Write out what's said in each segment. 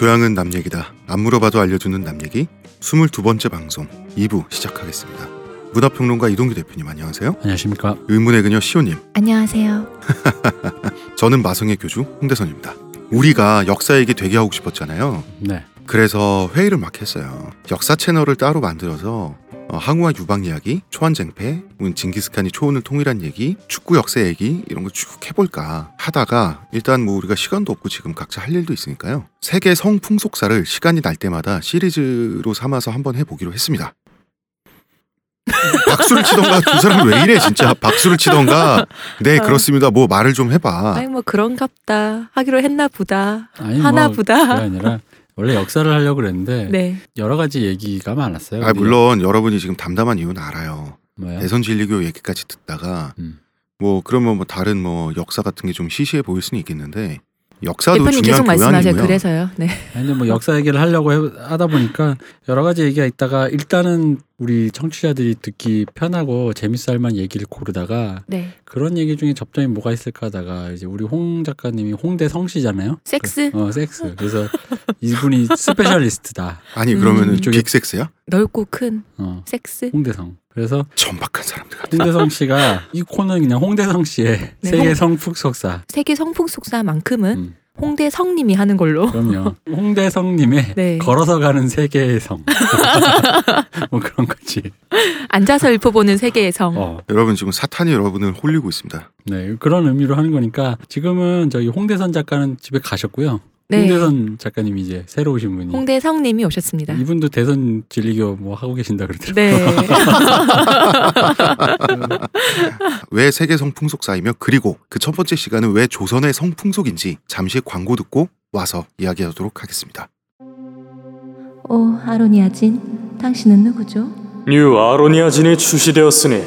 교양은 남 얘기다. 안 물어봐도 알려주는 남 얘기. 22번째 방송 2부 시작하겠습니다. 문화평론가 이동규 대표님 안녕하세요. 안녕하십니까. 의문의 그녀 시호님. 안녕하세요. 저는 마성의 교주 홍대선입니다. 우리가 역사 얘기 되게 하고 싶었잖아요. 네. 그래서 회의를 막 했어요. 역사 채널을 따로 만들어서 어, 항우와 유방 이야기, 초안쟁패, 혹은 징기스칸이 초원을 통일한 얘기, 축구 역사 얘기 이런 거 쭉 해볼까 하다가 일단 뭐 우리가 시간도 없고 지금 각자 할 일도 있으니까요. 세계 성풍속사를 시간이 날 때마다 시리즈로 삼아서 한번 해보기로 했습니다. 박수를 치던가 두 사람 왜 이래 진짜 박수를 치던가 네 그렇습니다 뭐 말을 좀 해봐 아니 뭐 그런갑다 하기로 했나 보다 아니 하나 뭐 보다. 그게 아니라 원래 역사를 하려고 그랬는데 네. 여러 가지 얘기가 많았어요. 아 물론 여러분이 지금 담담한 이유는 알아요 뭐야? 대선 진리교 얘기까지 듣다가 음. 뭐 그러면 뭐 다른 뭐 역사 같은 게 좀 시시해 보일 수는 있겠는데 역사도 대표님 계속 말씀하세요. 그래서요. 네. 아니 근데 뭐 역사 얘기를 하려고 해- 하다 보니까 여러 가지 얘기가 있다가 일단은 우리 청취자들이 듣기 편하고 재밌어 할 만한 얘기를 고르다가 네. 그런 얘기 중에 접점이 뭐가 있을까 하다가 이제 우리 홍 작가님이 홍대 성씨잖아요. 섹스 어 섹스. 그래서 이분이 specialist다. 아니 음. 그러면은 이쪽에- 빅섹스야? 넓고 큰 어 섹스. 홍대성. 그래서 천박한 사람들 같아. 홍대성 씨가 이 코는 그냥 홍대성 씨의 네, 세계 홍- 성풍속사. 세계 성풍속사만큼은 음, 홍대 성님이 하는 걸로. 그럼요. 홍대성님의 네. 걸어서 가는 세계의 성. 뭐 그런 거지. 앉아서 읊어보는 세계의 성. 어, 여러분 지금 사탄이 여러분을 홀리고 있습니다. 네 그런 의미로 하는 거니까 지금은 저기 홍대선 작가는 집에 가셨고요. 네. 홍대선 작가님이 이제 새로 오신 분이. 홍대 성님이 오셨습니다. 이분도 대선 진리교 뭐 하고 계신다 그러더라고요. 네. 왜 세계 성풍속사이며 그리고 그 첫 번째 시간은 왜 조선의 성풍속인지 잠시 광고 듣고 와서 이야기하도록 하겠습니다. 오, 아로니아진, 당신은 누구죠? 뉴 아로니아진이 출시되었으니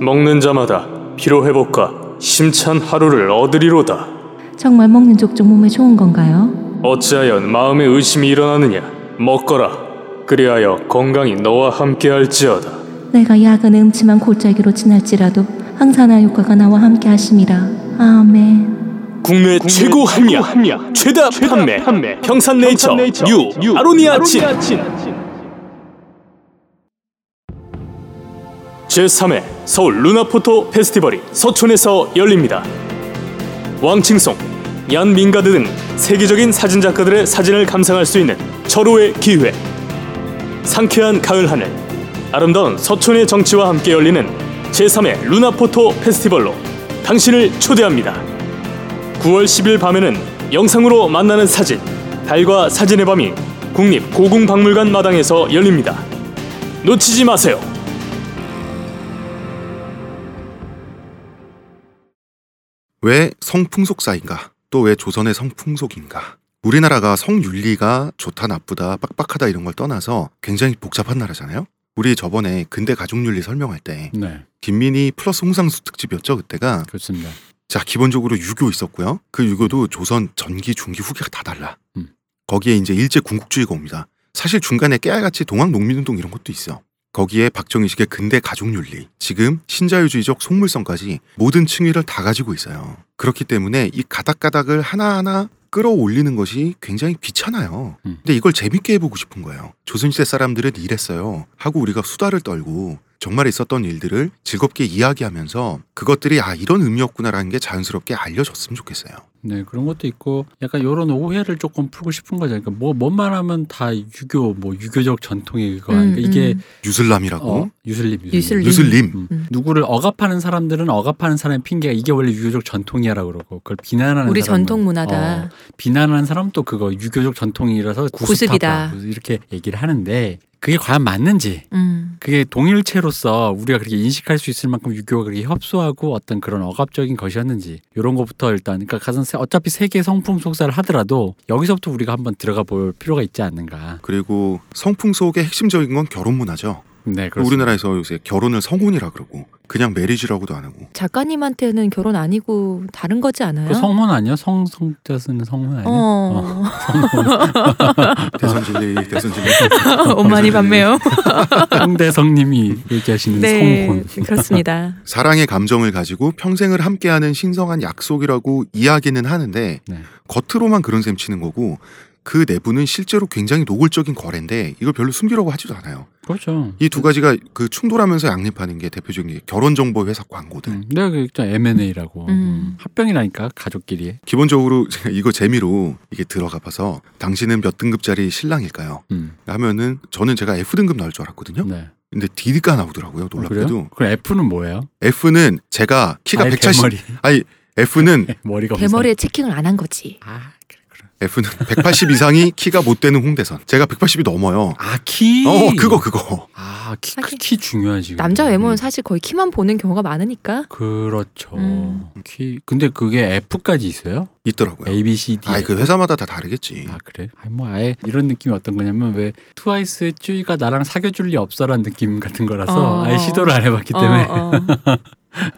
먹는 자마다 피로 회복과 힘찬 하루를 얻으리로다. 정말 먹는 족족 몸에 좋은 건가요? 어찌하여 마음에 의심이 일어나느냐? 먹거라. 그리하여 건강이 너와 함께할지어다. 내가 약은 음침한 골짜기로 지날지라도 항산화 효과가 나와 함께 하심이라. 아멘. 국내, 최고 함량, 최다, 판매, 평산네이처, 뉴, 아로니아진. 제3회 서울 루나포토 페스티벌이 서촌에서 열립니다. 왕칭송, 얀 민가드 등 세계적인 사진 작가들의 사진을 감상할 수 있는 절호의 기회. 상쾌한 가을 하늘, 아름다운 서촌의 정치와 함께 열리는 제3회 루나포토 페스티벌로 당신을 초대합니다. 9월 10일 밤에는 영상으로 만나는 사진, 달과 사진의 밤이 국립고궁박물관 마당에서 열립니다. 놓치지 마세요. 왜 성풍속사인가? 또 왜 조선의 성풍속인가? 우리나라가 성윤리가 좋다 나쁘다 빡빡하다 이런 걸 떠나서 굉장히 복잡한 나라잖아요. 우리 저번에 근대 가족윤리 설명할 때 네, 김민희 플러스 홍상수 특집이었죠 그때가 그렇습니다. 자 기본적으로 유교 있었고요. 그 유교도 조선 전기 중기 후기가 다 달라. 음. 거기에 이제 일제 군국주의가 옵니다. 사실 중간에 깨알같이 동학 농민운동 이런 것도 있어. 거기에 박정희식의 근대 가족윤리, 지금 신자유주의적 속물성까지 모든 층위를 다 가지고 있어요. 그렇기 때문에 이 가닥가닥을 하나하나 끌어올리는 것이 굉장히 귀찮아요. 음. 근데 이걸 재밌게 해보고 싶은 거예요. 조선시대 사람들은 이랬어요. 하고 우리가 수다를 떨고 정말 있었던 일들을 즐겁게 이야기하면서 그것들이 아 이런 의미였구나라는 게 자연스럽게 알려졌으면 좋겠어요. 네 그런 것도 있고 약간 이런 오해를 조금 풀고 싶은 거죠. 그러니까 뭐 뭔만 하면 다 유교 뭐 유교적 전통의 그거 음, 그러니까 이게 음. 유슬람이라고 어, 유슬림 유슬림. 유슬림 음. 음. 누구를 억압하는 사람들은 억압하는 사람의 핑계가 이게 원래 유교적 전통이야라고 그러고 그걸 비난하는 우리 사람은 전통 문화다. 어, 비난하는 사람 또 그거 유교적 전통이라서 구습이다. 구습하다 이렇게 얘기를 하는데 그게 과연 맞는지 음. 그게 동일체로서 우리가 그렇게 인식할 수 있을 만큼 유교가 그렇게 협소하고 어떤 그런 억압적인 것이었는지 이런 것부터 일단 그러니까 가장 세- 어차피 세계 성품 속사를 하더라도 여기서부터 우리가 한번 들어가 볼 필요가 있지 않는가. 그리고 성풍 속의 핵심적인 건 결혼 문화죠. 네, 그렇습니다. 우리나라에서 요새 결혼을 성혼이라 그러고 그냥 메리지라고도 안 하고 작가님한테는 결혼 아니고 다른 거지 않아요? 그 성혼 아니야? 성 성자 쓰는 성혼 아니야? 어. 대선 진리 대선 진리 엄마니 반매요. 홍대성님이 얘기하시는 네, 성혼. 그렇습니다. 사랑의 감정을 가지고 평생을 함께하는 신성한 약속이라고 이야기는 하는데 네. 겉으로만 그런 셈 치는 거고 그 내부는 실제로 굉장히 노골적인 거래인데 이걸 별로 숨기려고 하지도 않아요. 그렇죠. 이 두 가지가 그 충돌하면서 양립하는 게 대표적인 게 결혼 정보 회사 광고들. 음, 내가 그 있잖아 M&A라고 음. 합병이라니까 가족끼리. 기본적으로 제가 이거 재미로 이게 들어가 봐서 당신은 몇 등급짜리 신랑일까요? 음, 하면은 저는 제가 F 등급 나올 줄 알았거든요. 네. 근데 D가 나오더라고요. 어, 놀랍게도. 그래요? 그럼 F는 뭐예요? F는 제가 키가 아예 170 대머리. 아니 F는 머리가 대머리에 checking을 안 한 거지. 아. F는 180 이상이 키가 못 되는 홍대선. 제가 180이 넘어요. 아, 키. 어, 그거 그거. 아, 키. 키 중요하지. 남자 외모는 음. 사실 거의 키만 보는 경우가 많으니까. 그렇죠. 음. 키. 근데 그게 F까지 있어요? 있더라고요. A, B, C, D. 아이 그 회사마다 다 다르겠지. 아 그래? 아니 뭐 아예 이런 느낌이 어떤 거냐면 왜 트와이스의 쯔위가 나랑 사귀어줄 리 없어라는 느낌 같은 거라서 어. 아예 시도를 안 해봤기 때문에 어, 어.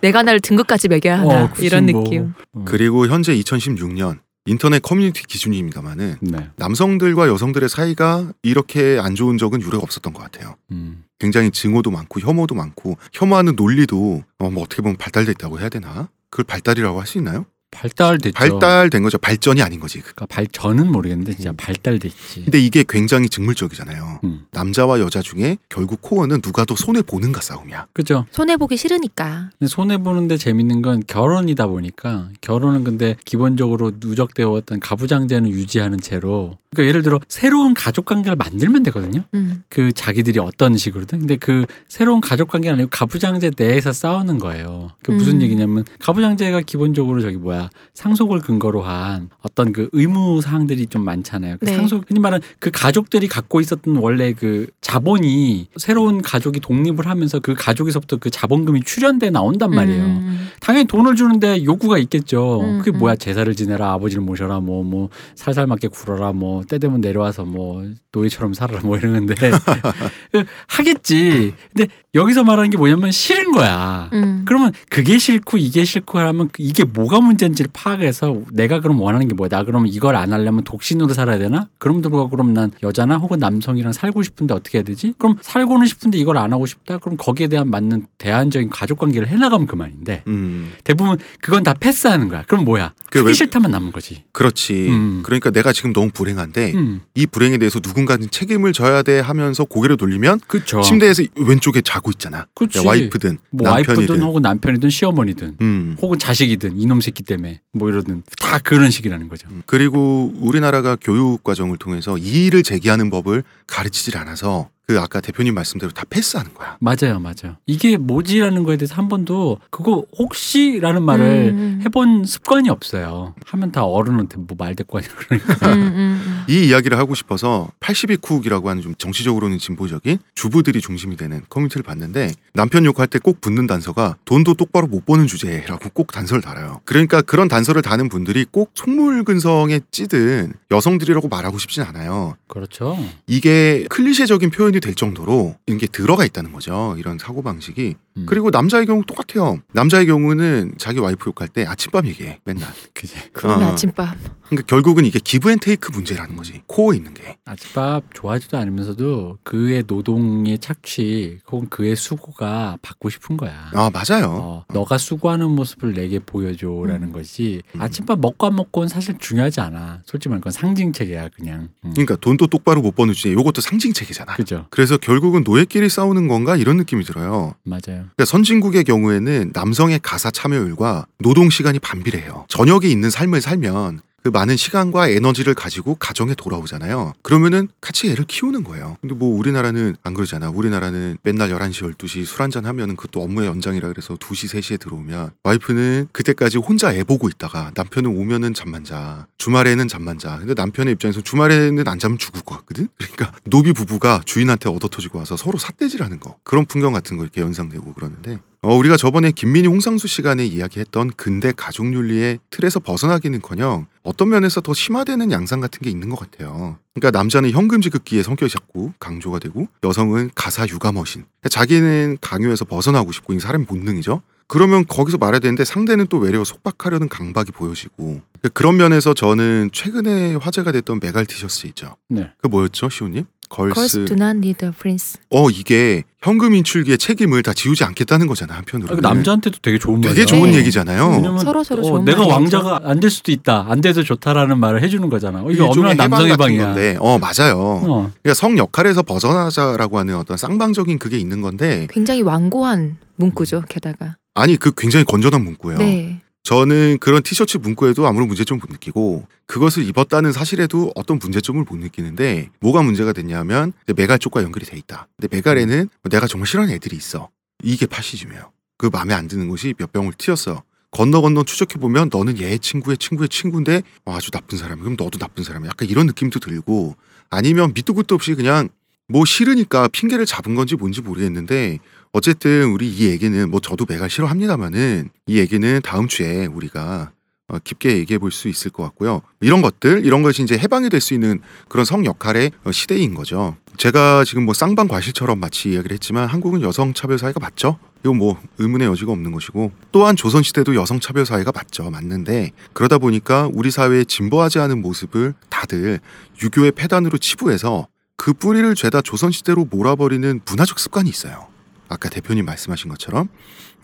내가 나를 등급까지 매겨야 하나 어, 이런 뭐. 느낌. 어. 그리고 현재 2016년 인터넷 커뮤니티 기준입니다만은 네. 남성들과 여성들의 사이가 이렇게 안 좋은 적은 유례가 없었던 것 같아요. 음. 굉장히 증오도 많고 혐오도 많고 혐오하는 논리도 어, 뭐 어떻게 보면 발달됐다고 해야 되나? 그걸 발달이라고 할 수 있나요? 발달됐죠. 발달된 거죠. 발전이 아닌 거지. 그러니까 발전은 모르겠는데 진짜 음. 발달됐지. 근데 이게 굉장히 즉물적이잖아요. 음. 남자와 여자 중에 결국 core는 누가 더 손해 보는가 싸움이야. 그죠? 손해 보기 싫으니까. 손해 보는데 재밌는 건 결혼이다 보니까 결혼은 근데 기본적으로 누적되어 왔던 가부장제는 유지하는 채로 그러니까 예를 들어 새로운 가족 관계를 만들면 되거든요. 음. 그 자기들이 어떤 식으로든 근데 그 새로운 가족 관계가 아니고 가부장제 내에서 싸우는 거예요. 그 무슨 음. 얘기냐면 가부장제가 기본적으로 저기 뭐야 상속을 근거로 한 어떤 그 의무 사항들이 좀 많잖아요. 그 네. 상속 흔히 말하는 그 가족들이 갖고 있었던 원래 그 자본이 새로운 가족이 독립을 하면서 그 가족에서부터 그 자본금이 출연돼 나온단 말이에요. 음. 당연히 돈을 주는데 요구가 있겠죠. 음, 그게 음. 뭐야 제사를 지내라 아버지를 모셔라 뭐뭐 살살 맞게 굴어라 뭐 때 되면 내려와서 뭐 노예처럼 살아라 뭐 이러는데 그 하겠지. 근데 여기서 말하는 게 뭐냐면 싫은 거야. 음. 그러면 그게 싫고 이게 싫고 하면 이게 뭐가 문제인지를 파악해서 내가 그럼 원하는 게 뭐야? 나 그러면 이걸 안 하려면 독신으로 살아야 되나? 그럼 들어가 그럼 난 여자나 혹은 남성이랑 살고 싶은데 어떻게 해야 되지? 그럼 살고는 싶은데 이걸 안 하고 싶다? 그럼 거기에 대한 맞는 대안적인 가족 관계를 해나가면 그만인데 음, 대부분 그건 다 패스하는 거야. 그럼 뭐야? 그 하기 왜- 싫다만 남은 거지. 그렇지. 음. 그러니까 내가 지금 너무 불행한데 음, 이 불행에 대해서 누군가는 책임을 져야 돼 하면서 고개를 돌리면 그렇죠. 침대에서 왼쪽에 자고 있잖아. 그치. 와이프든 뭐 남편이든. 와이프든 혹은 남편이든 시어머니든 음. 혹은 자식이든 이놈 새끼 때문에 뭐 이러든 다 그런 식이라는 거죠. 음. 그리고 우리나라가 교육 과정을 통해서 이의를 제기하는 법을 가르치질 않아서 그 아까 대표님 말씀대로 다 패스하는 거야. 맞아요, 맞아요. 이게 뭐지라는 거에 대해서 한 번도 그거 혹시라는 말을 음. 해본 습관이 없어요. 하면 다 어른한테 뭐 말대꾸하니 그러니까. 음, 음, 음. 이 이야기를 하고 싶어서 82쿡이라고 하는 좀 정치적으로는 진보적인 주부들이 중심이 되는 커뮤니티를 봤는데 남편 욕할 때 꼭 붙는 단서가 돈도 똑바로 못 버는 주제라고 꼭 단서를 달아요. 그러니까 그런 단서를 다는 분들이 꼭 속물근성에 찌든 여성들이라고 말하고 싶진 않아요. 그렇죠. 이게 클리셰적인 표현 이 될 정도로 이런 게 들어가 있다는 거죠. 이런 사고 방식이. 음. 그리고 남자의 경우 똑같아요. 남자의 경우는 자기 와이프 욕할 때 아침밤 얘기해 맨날. 그지. 그런 어. 아침밥. 그러니까 결국은 이게 기브앤테이크 문제라는 거지. 코어에 있는 게. 아침밥 좋아하지도 않으면서도 그의 노동의 착취 혹은 그의 수고가 받고 싶은 거야. 아 맞아요. 어, 너가 수고하는 모습을 내게 보여줘라는 것이 아침밥 먹고 안 먹고는 사실 중요하지 않아. 솔직히 말하면 상징책이야 그냥. 음. 그러니까 돈도 똑바로 못 버는 주제. 이것도 상징책이잖아. 그죠. 그래서 결국은 노예끼리 싸우는 건가 이런 느낌이 들어요. 맞아요. 그러니까 선진국의 경우에는 남성의 가사 참여율과 노동 시간이 반비례해요. 저녁에 있는 삶을 살면 그 많은 시간과 에너지를 가지고 가정에 돌아오잖아요. 그러면은 같이 애를 키우는 거예요. 근데 뭐 우리나라는 안 그러잖아. 우리나라는 맨날 11시, 12시 술 한잔 하면은 그것도 업무의 연장이라 그래서 2시, 3시에 들어오면 와이프는 그때까지 혼자 애 보고 있다가 남편은 오면은 잠만 자. 주말에는 잠만 자. 근데 남편의 입장에서 주말에는 안 자면 죽을 것 같거든? 그러니까 노비 부부가 주인한테 얻어 터지고 와서 서로 삿대질하는 거. 그런 풍경 같은 거 이렇게 연상되고 그러는데 어, 우리가 저번에 김민희 홍상수 시간에 이야기했던 근대 가족윤리의 틀에서 벗어나기는커녕 어떤 면에서 더 심화되는 양상 같은 게 있는 것 같아요. 그러니까 남자는 현금 지급기의 성격이 자꾸 강조가 되고 여성은 가사 육아머신. 그러니까 자기는 강요해서 벗어나고 싶고 이 사람의 본능이죠. 그러면 거기서 말해야 되는데 상대는 또 외려 속박하려는 강박이 보여지고 그런 면에서 저는 최근에 화제가 됐던 메갈 티셔츠 있죠. 네. 그 뭐였죠, 시호님? 걸스 do not need a prince. 어 이게 현금 인출기의 책임을 다 지우지 않겠다는 거잖아 한편으로. 아, 그 남자한테도 되게 좋은 되게 말이야. 좋은 네. 얘기잖아요. 서로 서로 어, 좋은 내가 말이죠. 왕자가 안 될 수도 있다. 안 돼도 좋다라는 말을 해주는 거잖아. 어, 이거 일종의 엄연한 남성 해방 같은 해방이야. 건데, 어 맞아요. 어. 그러니까 성 역할에서 벗어나자라고 하는 어떤 쌍방적인 그게 있는 건데 굉장히 완고한 문구죠. 게다가. 아니 그 굉장히 건전한 문구예요. 네. 저는 그런 티셔츠 문구에도 아무런 문제점을 못 느끼고 그것을 입었다는 사실에도 어떤 문제점을 못 느끼는데 뭐가 문제가 됐냐면 메갈 쪽과 연결이 돼 있다. 근데 메갈에는 내가 정말 싫어하는 애들이 있어. 이게 파시즘이에요. 그 마음에 안 드는 것이 몇 병을 튀었어. 건너 건너 추적해 보면 너는 얘 친구의 친구의 친구인데 어, 아주 나쁜 사람이 그럼 너도 나쁜 사람이야. 약간 이런 느낌도 들고 아니면 밑도 끝도 없이 그냥 뭐 싫으니까 핑계를 잡은 건지 뭔지 모르겠는데 어쨌든 우리 이 얘기는 뭐 저도 메갈 싫어합니다만은 이 얘기는 다음 주에 우리가 어, 깊게 얘기해 볼 수 있을 것 같고요. 이런 것들, 이런 것이 이제 해방이 될 수 있는 그런 성 역할의 어, 시대인 거죠. 제가 지금 뭐 쌍방 과실처럼 마치 이야기를 했지만 한국은 여성 차별 사회가 맞죠? 이건 뭐 의문의 여지가 없는 것이고 또한 조선 시대도 여성 차별 사회가 맞죠. 맞는데 그러다 보니까 우리 사회에 진보하지 않은 모습을 다들 유교의 폐단으로 치부해서 그 뿌리를 죄다 조선 시대로 몰아버리는 문화적 습관이 있어요. 아까 대표님 말씀하신 것처럼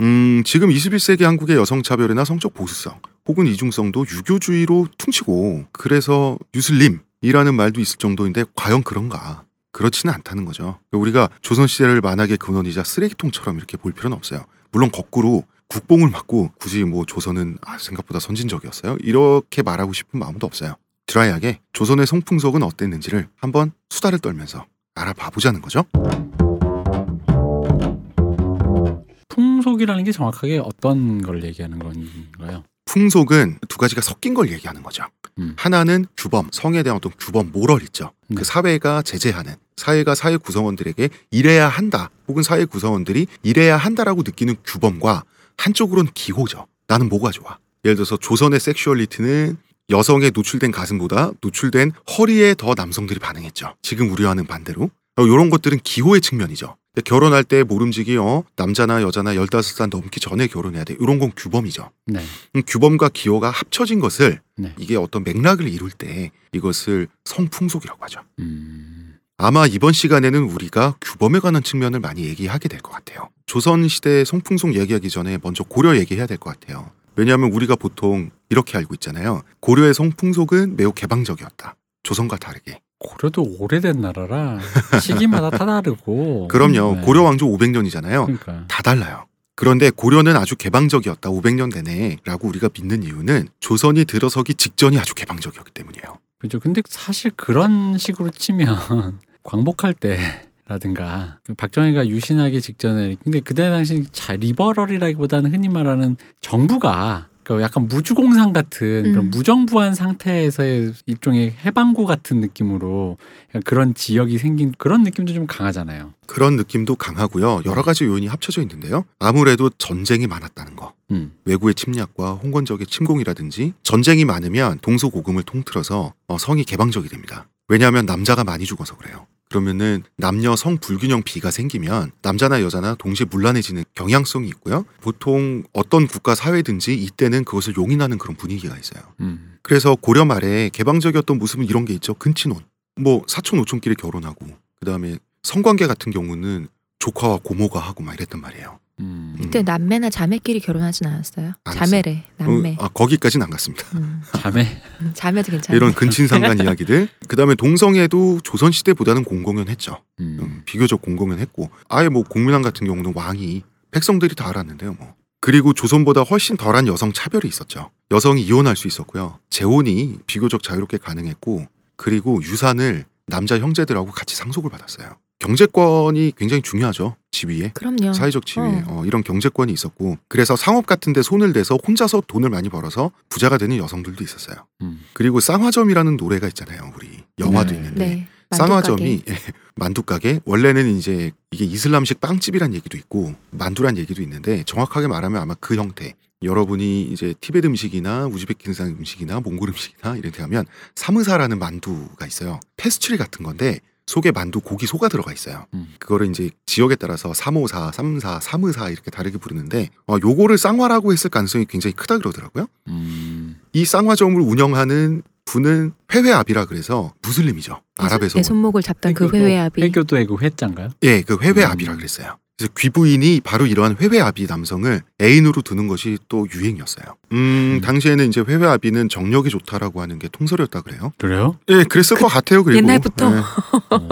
음, 지금 21세기 한국의 여성 차별이나 성적 보수성 혹은 이중성도 유교주의로 퉁치고 그래서 유슬림이라는 말도 있을 정도인데 과연 그런가? 그렇지는 않다는 거죠. 우리가 조선 시대를 만약에 근원이자 쓰레기통처럼 이렇게 볼 필요는 없어요. 물론 거꾸로 국뽕을 맞고 굳이 뭐 조선은 아, 생각보다 선진적이었어요. 이렇게 말하고 싶은 마음도 없어요. 드라이하게 조선의 성풍속은 어땠는지를 한번 수다를 떨면서 알아봐 보자는 거죠. 풍속이라는 게 정확하게 어떤 걸 얘기하는 건가요? 풍속은 두 가지가 섞인 걸 얘기하는 거죠. 음. 하나는 규범, 성에 대한 어떤 규범, 모럴 있죠. 네. 그 사회가 제재하는 사회가 사회 구성원들에게 이래야 한다, 혹은 사회 구성원들이 이래야 한다라고 느끼는 규범과 한쪽으로는 기호죠. 나는 뭐가 좋아? 예를 들어서 조선의 섹슈얼리티는 여성의 노출된 가슴보다 노출된 허리에 더 남성들이 반응했죠. 지금 우리와는 반대로. 이런 것들은 기호의 측면이죠. 결혼할 때 모름지기 어 남자나 여자나 15살 넘기 전에 결혼해야 돼. 이런 건 규범이죠. 네. 음, 규범과 기호가 합쳐진 것을 네. 이게 어떤 맥락을 이룰 때 이것을 성풍속이라고 하죠. 음. 아마 이번 시간에는 우리가 규범에 관한 측면을 많이 얘기하게 될 것 같아요. 조선 시대 성풍속 얘기하기 전에 먼저 고려 얘기해야 될 것 같아요. 왜냐하면 우리가 보통 이렇게 알고 있잖아요. 고려의 성풍속은 매우 개방적이었다. 조선과 다르게. 고려도 오래된 나라라 시기마다 다 다르고. 그럼요. 네. 고려 왕조 500년이잖아요. 그러니까. 다 달라요. 그런데 고려는 아주 개방적이었다. 500년 내내라고 우리가 믿는 이유는 조선이 들어서기 직전이 아주 개방적이었기 때문이에요. 그죠. 근데 사실 그런 식으로 치면 광복할 때라든가 그 박정희가 유신하기 직전에 근데 그때 당시 자 리버럴이라기보다는 흔히 말하는 정부가 그 약간 무주공산 같은 음. 그런 무정부한 상태에서의 일종의 해방구 같은 느낌으로 그런 지역이 생긴 그런 느낌도 좀 강하잖아요. 그런 느낌도 강하고요. 여러 가지 요인이 합쳐져 있는데요. 아무래도 전쟁이 많았다는 거. 음. 외구의 침략과 홍건적의 침공이라든지 전쟁이 많으면 동서고금을 통틀어서 어, 성이 개방적이 됩니다. 왜냐하면 남자가 많이 죽어서 그래요. 그러면은 남녀 성 불균형 비가 생기면 남자나 여자나 동시에 문란해지는 경향성이 있고요. 보통 어떤 국가 사회든지 이때는 그것을 용인하는 그런 분위기가 있어요. 음. 그래서 고려 말에 개방적이었던 모습은 이런 게 있죠. 근친혼. 뭐 사촌 오촌끼리 결혼하고 그다음에 성관계 같은 경우는 조카와 고모가 하고 막 이랬단 말이에요. 음. 그때 남매나 자매끼리 결혼하진 않았어요. 안 자매래. 남매. 어, 아, 거기까지는 안 갔습니다. 음, 자매. 음, 자매도 괜찮아. 이런 근친상간 이야기들. 그 다음에 동성애도 조선 시대보다는 공공연했죠. 음. 음, 비교적 공공연했고 아예 뭐 공민왕 같은 경우는 왕이 백성들이 다 알았는데요. 뭐. 그리고 조선보다 훨씬 덜한 여성 차별이 있었죠. 여성이 이혼할 수 있었고요. 재혼이 비교적 자유롭게 가능했고 그리고 유산을 남자 형제들하고 같이 상속을 받았어요. 경제권이 굉장히 중요하죠. 지위에. 그럼요. 사회적 지위에 어, 이런 경제권이 있었고 그래서 상업 같은 데 손을 대서 혼자서 돈을 많이 벌어서 부자가 되는 여성들도 있었어요. 음. 그리고 쌍화점이라는 노래가 있잖아요. 우리 영화도 네. 있는데 네. 쌍화점이 만두 가게 원래는 이제 이게 이슬람식 빵집이란 얘기도 있고 만두란 얘기도 있는데 정확하게 말하면 아마 그 형태. 여러분이 이제 티베트 음식이나 우즈베키스탄 음식이나 몽골 음식이나 이런 데 가면 사무사라는 만두가 있어요. 페스츄리 같은 건데 속에 만두 고기 소가 들어가 있어요. 음. 그거를 이제 지역에 따라서 사모사, 삼사, 사무사 이렇게 다르게 부르는데 어, 요거를 쌍화라고 했을 가능성이 굉장히 크다 그러더라고요. 음. 이 쌍화점을 운영하는 부는 회회압이라 그래서 무슬림이죠. 아랍에서 내 손목을 잡던 그 회교도- 회회압이 회교도의 그 회자인가요? 예, 그 회회압이라 음. 그랬어요. 그래서 귀부인이 바로 이러한 회회압이 남성을 애인으로 두는 것이 또 유행이었어요. 음, 음. 당시에는 이제 회회압이는 정력이 좋다라고 하는 게 통설이었다 그래요. 그래요? 예, 그랬을 것 같아요. 그리고 옛날부터. 예. 어.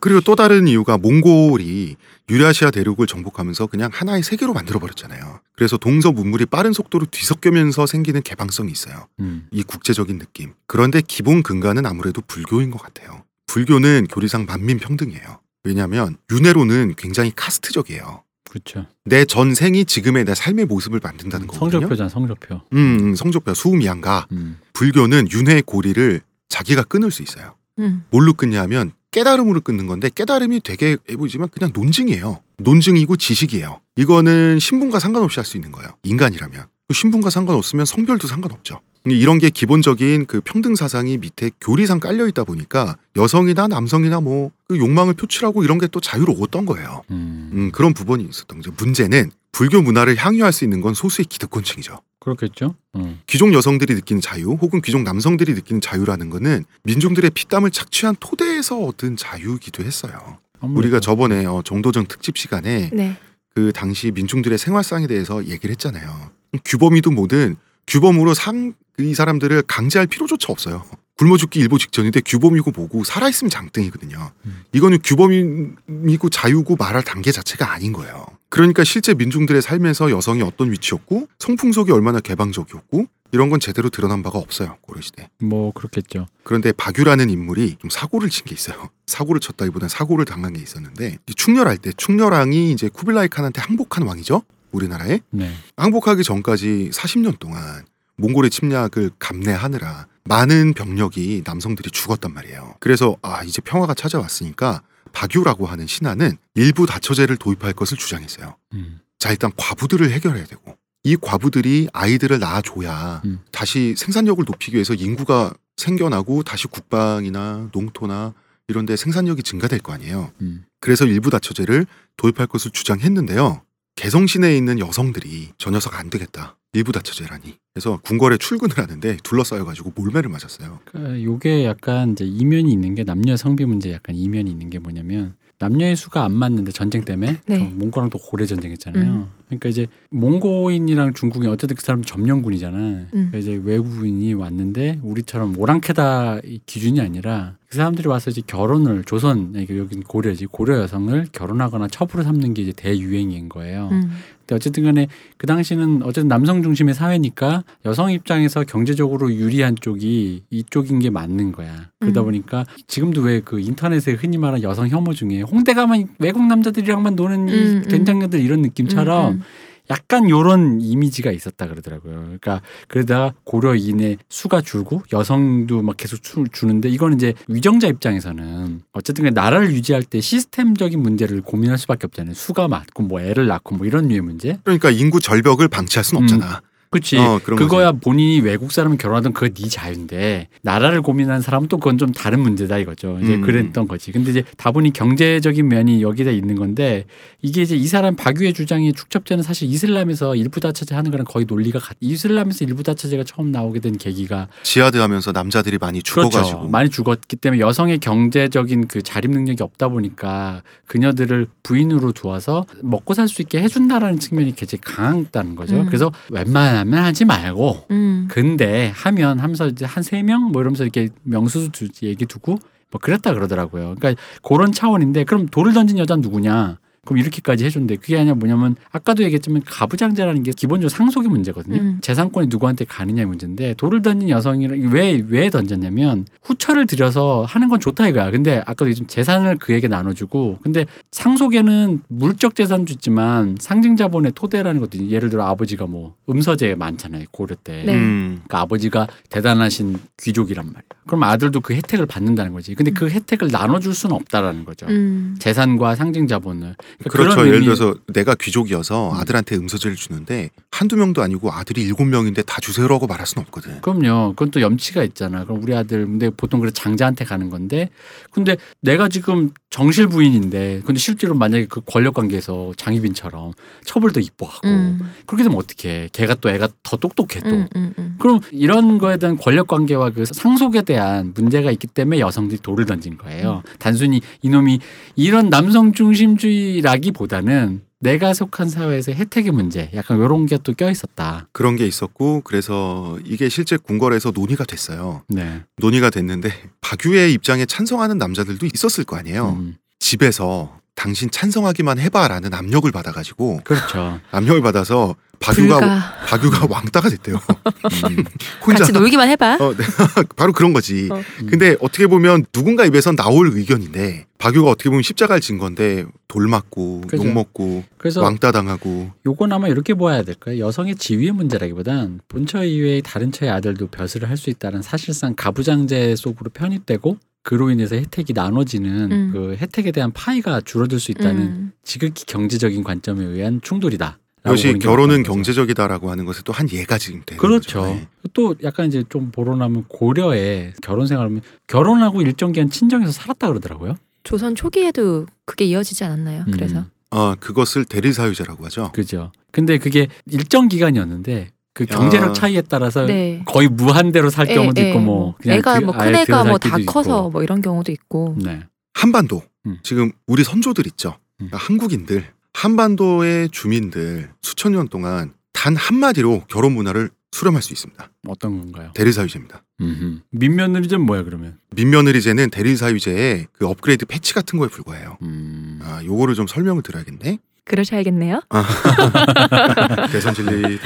그리고 또 다른 이유가 몽골이 유라시아 대륙을 정복하면서 그냥 하나의 세계로 만들어 버렸잖아요. 그래서 동서 문물이 빠른 속도로 뒤섞이면서 생기는 개방성이 있어요. 음. 이 국제적인 느낌. 그런데 기본 근간은 아무래도 불교인 것 같아요. 불교는 교리상 만민 평등이에요. 왜냐하면 윤회로는 굉장히 카스트적이에요. 그렇죠. 내 전생이 지금의 내 삶의 모습을 만든다는 거거든요. 성적표잖아, 성적표. 음, 음, 성적표 수미양가. 음. 불교는 윤회의 고리를 자기가 끊을 수 있어요. 음. 뭘로 끊냐면 깨달음으로 끊는 건데 깨달음이 되게 애 보이지만 그냥 논증이에요. 논증이고 지식이에요. 이거는 신분과 상관없이 할 수 있는 거예요. 인간이라면. 신분과 상관없으면 성별도 상관없죠. 이런 게 기본적인 그 평등 사상이 밑에 교리상 깔려 있다 보니까 여성이나 남성이나 뭐 그 욕망을 표출하고 이런 게 또 자유로웠던 거예요. 음. 음, 그런 부분이 있었던 거죠. 문제는 불교 문화를 향유할 수 있는 건 소수의 기득권층이죠. 그렇겠죠. 음. 귀족 여성들이 느끼는 자유 혹은 귀족 남성들이 느끼는 자유라는 거는 민중들의 피땀을 착취한 토대에서 얻은 자유이기도 했어요. 아무래도. 우리가 저번에 어, 정도전 특집 시간에 네. 그 당시 민중들의 생활상에 대해서 얘기를 했잖아요. 규범이든 뭐든 규범으로 상 이 사람들을 강제할 필요조차 없어요. 굶어 죽기 일보 직전인데 규범이고 뭐고 살아있으면 장땡이거든요. 음. 이거는 규범이고 자유고 말할 단계 자체가 아닌 거예요. 그러니까 실제 민중들의 삶에서 여성이 어떤 위치였고 성풍속이 얼마나 개방적이었고 이런 건 제대로 드러난 바가 없어요 고려 시대. 뭐 그렇겠죠. 그런데 박유라는 인물이 좀 사고를 친 게 있어요. 사고를 쳤다기보다는 사고를 당한 게 있었는데 이 충렬할 때 충렬왕이 이제 쿠빌라이 칸한테 항복한 왕이죠. 우리나라에 네. 항복하기 전까지 40년 동안 몽골의 침략을 감내하느라 많은 병력이 남성들이 죽었단 말이에요. 그래서 아 이제 평화가 찾아왔으니까 박유라고 하는 신하는 일부 다처제를 도입할 것을 주장했어요. 음. 자 일단 과부들을 해결해야 되고 이 과부들이 아이들을 낳아줘야 음. 다시 생산력을 높이기 위해서 인구가 생겨나고 다시 국방이나 농토나 이런 데 생산력이 증가될 거 아니에요. 음. 그래서 일부 다처제를 도입할 것을 주장했는데요. 개성시내에 있는 여성들이 저 녀석 안 되겠다. 일부 다처제라니. 그래서 궁궐에 출근을 하는데 둘러싸여가지고 몰매를 맞았어요. 그러니까 요게 약간 이제 이면이 있는 게 남녀 성비 문제 약간 이면이 있는 게 뭐냐면 남녀의 수가 안 맞는데 전쟁 때문에 네. 어, 몽골랑 또 고래 전쟁했잖아요. 음. 그러니까 이제 몽고인이랑 중국이 어쨌든 그 사람 점령군이잖아. 음. 그러니까 이제 외국인이 왔는데 우리처럼 오랑캐다 이 기준이 아니라 그 사람들이 와서 이제 결혼을 조선 그러니까 여기는 고려지 고려 여성을 결혼하거나 첩으로 삼는 게 이제 대유행인 거예요. 음. 근데 어쨌든 간에 그 당시는 어쨌든 남성 중심의 사회니까 여성 입장에서 경제적으로 유리한 쪽이 이쪽인 게 맞는 거야. 그러다 음. 보니까 지금도 왜 그 인터넷에 흔히 말하는 여성 혐오 중에 홍대 가면 외국 남자들이랑만 노는 이 음, 음. 괜장녀들 이런 느낌처럼 음, 약간 요런 이미지가 있었다 그러더라고요. 그러니까 그러다가 고려인의 수가 줄고 여성도 막 계속 주, 주는데 이거는 이제 위정자 입장에서는 어쨌든 나라를 유지할 때 시스템적인 문제를 고민할 수밖에 없잖아요. 수가 많고 뭐 애를 낳고 뭐 이런 류의 문제. 그러니까 인구 절벽을 방치할 순 없잖아. 그렇지. 어, 그런 그거야 본인이 외국 사람을 결혼하든 그거 네 자유인데 나라를 고민하는 사람은 또 그건 좀 다른 문제다 이거죠. 이제 음. 그랬던 거지. 근데 이제 다분히 경제적인 면이 여기다 있는 건데 이게 이제 이 사람 박유의 주장이 축첩제는 사실 이슬람에서 일부 다처제 하는 거랑 거의 논리가 같. 이슬람에서 일부 다처제가 처음 나오게 된 계기가 지하드 하면서 남자들이 많이 죽어가지고. 그렇죠. 많이 죽었기 때문에 여성의 경제적인 그 자립 능력이 없다 보니까 그녀들을 부인으로 두어서 먹고 살 수 있게 해준다라는 측면이 굉장히 강했다는 거죠. 음. 그래서 웬만 하면 하지 말고 음. 근데 하면 하면서 이제 한 세 명 뭐 이러면서 이렇게 명수 두 얘기 두고 뭐 그랬다 그러더라고요. 그러니까 그런 차원인데 그럼 돌을 던진 여자는 누구냐? 그럼 이렇게까지 해준대. 그게 아니라 뭐냐면 아까도 얘기했지만 가부장제라는 게 기본적으로 상속의 문제거든요. 음. 재산권이 누구한테 가느냐의 문제인데 돌을 던진 여성이랑 왜 왜 던졌냐면 후처를 들여서 하는 건 좋다 이거야. 근데 아까도 얘기했지만 재산을 그에게 나눠주고 근데 상속에는 물적 재산도 있지만 상징 자본의 토대라는 것도 예를 들어 아버지가 뭐 음서제 많잖아요 고려 때. 네. 음. 그러니까 아버지가 대단하신 귀족이란 말이야. 그럼 아들도 그 혜택을 받는다는 거지. 근데 그 혜택을 나눠줄 수는 없다라는 거죠. 음. 재산과 상징 자본을. 그러니까 그렇죠. 그런 예를 의미- 들어서 내가 귀족이어서 음. 아들한테 음서제를 주는데 한두 명도 아니고 아들이 일곱 명인데 다 주세요라고 말할 수는 없거든. 그럼요. 그건 또 염치가 있잖아. 그럼 우리 아들 근데 보통 그래 장자한테 가는 건데 근데 내가 지금 정실 부인인데 근데 실제로 만약에 그 권력 관계에서 장희빈처럼 처벌도 이뻐하고 음, 그렇게 되면 어떡해. 걔가 또 애가 더 똑똑해 또. 음, 음, 음. 그럼 이런 거에 대한 권력 관계와 그 상속에 대한 문제가 있기 때문에 여성들이 돌을 던진 거예요. 단순히 이놈이 이런 남성 중심주의 라기보다는 내가 속한 사회에서 혜택의 문제, 약간 이런 게 또 껴 있었다. 그런 게 있었고 그래서 이게 실제 궁궐에서 논의가 됐어요. 네. 논의가 됐는데 박유의 입장에 찬성하는 남자들도 있었을 거 아니에요. 음, 집에서 당신 찬성하기만 해봐라는 압력을 받아가지고 그렇죠. 압력을 받아서 박유가 불가 박유가 왕따가 됐대요. 음. 혼자 같이 놀기만 해봐. 어, 네. 바로 그런 거지. 어. 근데 어떻게 보면 누군가 입에선 나올 의견인데 박유가 어떻게 보면 십자가를 진 건데 돌 맞고 그죠. 욕 먹고 그래서 왕따 당하고 요건 아마 이렇게 보아야 될까요? 여성의 지위의 문제라기보단 본처 이외의 다른 처의 아들도 벼슬을 할 수 있다는 사실상 가부장제 속으로 편입되고 그로 인해서 혜택이 나눠지는 음. 그 혜택에 대한 파이가 줄어들 수 있다는 음. 지극히 경제적인 관점에 의한 충돌이다. 역시 결혼은 경제적이다라고 하는 것에 또 한 예가 지금 되는 그렇죠. 거죠. 네. 또 약간 이제 좀 보러나면 고려에 결혼 생활하면 결혼하고 일정 기간 친정에서 살았다 그러더라고요. 조선 초기에도 그게 이어지지 않았나요? 음, 그래서 어, 그것을 대리사유제라고 하죠. 그죠. 근데 그게 일정 기간이었는데 그 경제력 아. 차이에 따라서 네. 거의 무한대로 살 애- 경우도 애, 있고 뭐 그냥 애가 그- 뭐 아예 큰 애가 들어 뭐살다 커서 있고. 뭐 이런 경우도 있고 네. 한반도 음. 지금 우리 선조들 있죠. 음. 그러니까 한국인들 한반도의 주민들 수천 년 동안 단 한마디로 결혼 문화를 수렴할 수 있습니다. 어떤 건가요? 대리사유제입니다. 음흠. 민며느리제는 뭐야 그러면? 민며느리제는 대리사유제의 그 업그레이드 패치 같은 거에 불과해요. 음. 아, 요거를 좀 설명을 드려야겠네. 그러셔야겠네요. 대선 진리.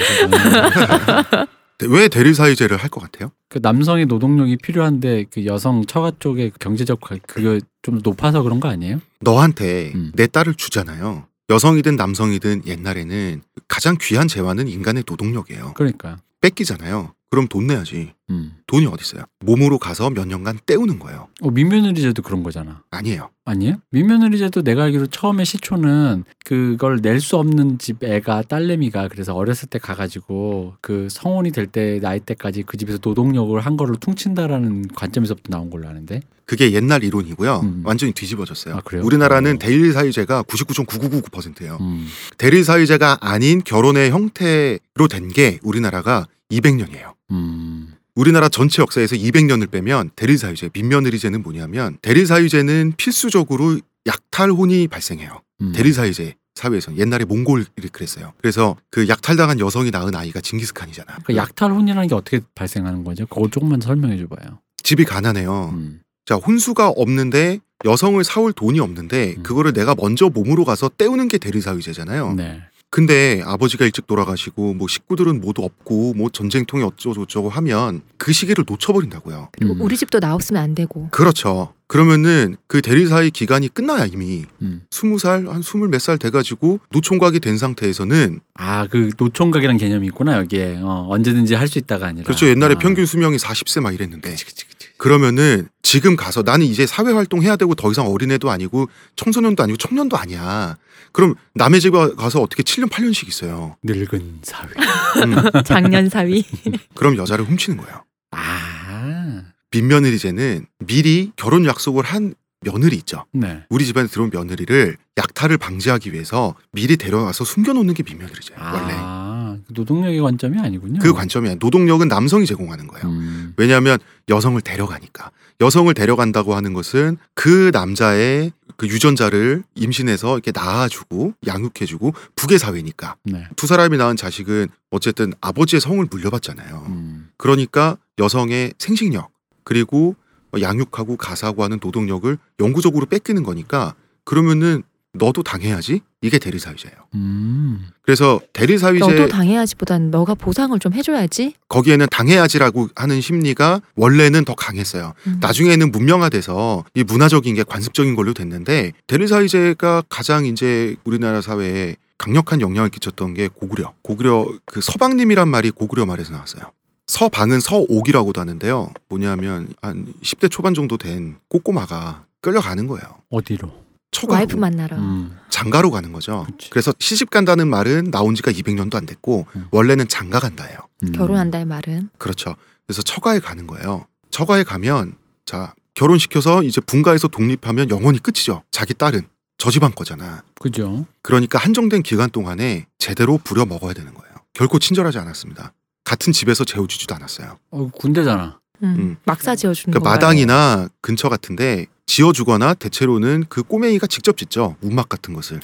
왜 대리사유제를 할 것 같아요? 그 남성의 노동력이 필요한데 그 여성 처가 쪽에 경제적 과- 그거 좀 높아서 그런 거 아니에요? 너한테 음. 내 딸을 주잖아요. 여성이든 남성이든 옛날에는 가장 귀한 재화는 인간의 노동력이에요. 그러니까. 뺏기잖아요. 그럼 돈 내야지. 음. 돈이 어디 있어요? 몸으로 가서 몇 년간 때우는 거예요. 어, 민며느리제도 그런 거잖아. 아니에요. 아니에요? 민며느리제도 내가 알기로 처음에 시초는 그걸 낼 수 없는 집 애가 딸내미가 그래서 어렸을 때 가가지고 그 성혼이 될 때 나이 때까지 그 집에서 노동력을 한 거를 퉁친다라는 관점에서부터 나온 걸로 아는데. 그게 옛날 이론이고요. 음. 완전히 뒤집어졌어요. 아? 우리나라는 어. 대리사유제가 99.999%예요. 음. 대리사유제가 아닌 결혼의 형태로 된 게 우리나라가 200년이에요. 음. 우리나라 전체 역사에서 200년을 빼면 대리사유제, 민며느리제는 뭐냐면 대리사유제는 필수적으로 약탈혼이 발생해요. 음. 대리사유제 사회에서 옛날에 몽골이 그랬어요. 그래서 그 약탈당한 여성이 낳은 아이가 징기스칸이잖아. 그 약탈혼이라는 게 어떻게 발생하는 거죠? 그거 조금만 설명해 줘봐요. 집이 가난해요. 음. 자 혼수가 없는데 여성을 사올 돈이 없는데 음. 그거를 내가 먼저 몸으로 가서 때우는 게 대리사유제잖아요. 네. 근데 아버지가 일찍 돌아가시고 뭐 식구들은 모두 없고 뭐 전쟁통이 어쩌고저쩌고 하면 그 시기를 놓쳐버린다고요. 그리고 음. 우리 집도 나 없으면 안 되고. 그렇죠. 그러면은 그 대리사의 기간이 끝나야 이미 음. 스무 살, 한 스물 몇 살 돼가지고 노총각이 된 상태에서는 아, 그 노총각이란 개념이 있구나 여기에. 어, 언제든지 할 수 있다가 아니라. 그렇죠. 옛날에 아. 평균 수명이 40세 막 이랬는데 그치, 그치, 그러면은 지금 가서 나는 이제 사회 활동해야 되고 더 이상 어린애도 아니고 청소년도 아니고 청년도 아니야. 그럼 남의 집에 가서 어떻게 7년 8년씩 있어요. 늙은 사회. 음, 작년 사위. 그럼 여자를 훔치는 거예요. 아, 빈며느리제는 미리 결혼 약속을 한 며느리 있죠. 네. 우리 집안에 들어온 며느리를 약탈을 방지하기 위해서 미리 데려와서 숨겨놓는 게 빈며느리제예요. 원래 아, 노동력의 관점이 아니군요. 그 관점이야. 노동력은 남성이 제공하는 거예요. 음. 왜냐하면 여성을 데려가니까. 여성을 데려간다고 하는 것은 그 남자의 그 유전자를 임신해서 이렇게 낳아주고 양육해주고 부계 사회니까 네. 두 사람이 낳은 자식은 어쨌든 아버지의 성을 물려받잖아요. 음. 그러니까 여성의 생식력 그리고 양육하고 가사하고 하는 노동력을 영구적으로 뺏기는 거니까 그러면은 너도 당해야지 이게 대리사유제예요. 음. 그래서 대리사유제 너도 당해야지보단 너가 보상을 좀 해줘야지. 거기에는 당해야지라고 하는 심리가 원래는 더 강했어요. 음. 나중에는 문명화돼서 이 문화적인 게 관습적인 걸로 됐는데 대리사유제가 가장 이제 우리나라 사회에 강력한 영향을 끼쳤던 게 고구려. 고구려 그 서방님이란 말이 고구려 말에서 나왔어요. 서방은 서옥이라고도 하는데요. 뭐냐면 한 10대 초반 정도 된 꼬꼬마가 끌려가는 거예요. 어디로? 처가로 와이프 만나러. 음. 장가로 가는 거죠. 그치. 그래서 시집 간다는 말은 나온 지가 200년도 안 됐고 음. 원래는 장가 간다예요. 음. 결혼한다의 말은. 그렇죠. 그래서 처가에 가는 거예요. 처가에 가면 자 결혼시켜서 이제 분가에서 독립하면 영원히 끝이죠. 자기 딸은 저 집안 거잖아. 그죠. 그러니까 한정된 기간 동안에 제대로 부려 먹어야 되는 거예요. 결코 친절하지 않았습니다. 같은 집에서 재워주지도 않았어요. 어, 군대잖아. 음. 음. 막사 지어주는 그러니까? 마당이나 근처 같은데 지어주거나 대체로는 그 꼬맹이가 직접 짓죠. 운막 같은 것을.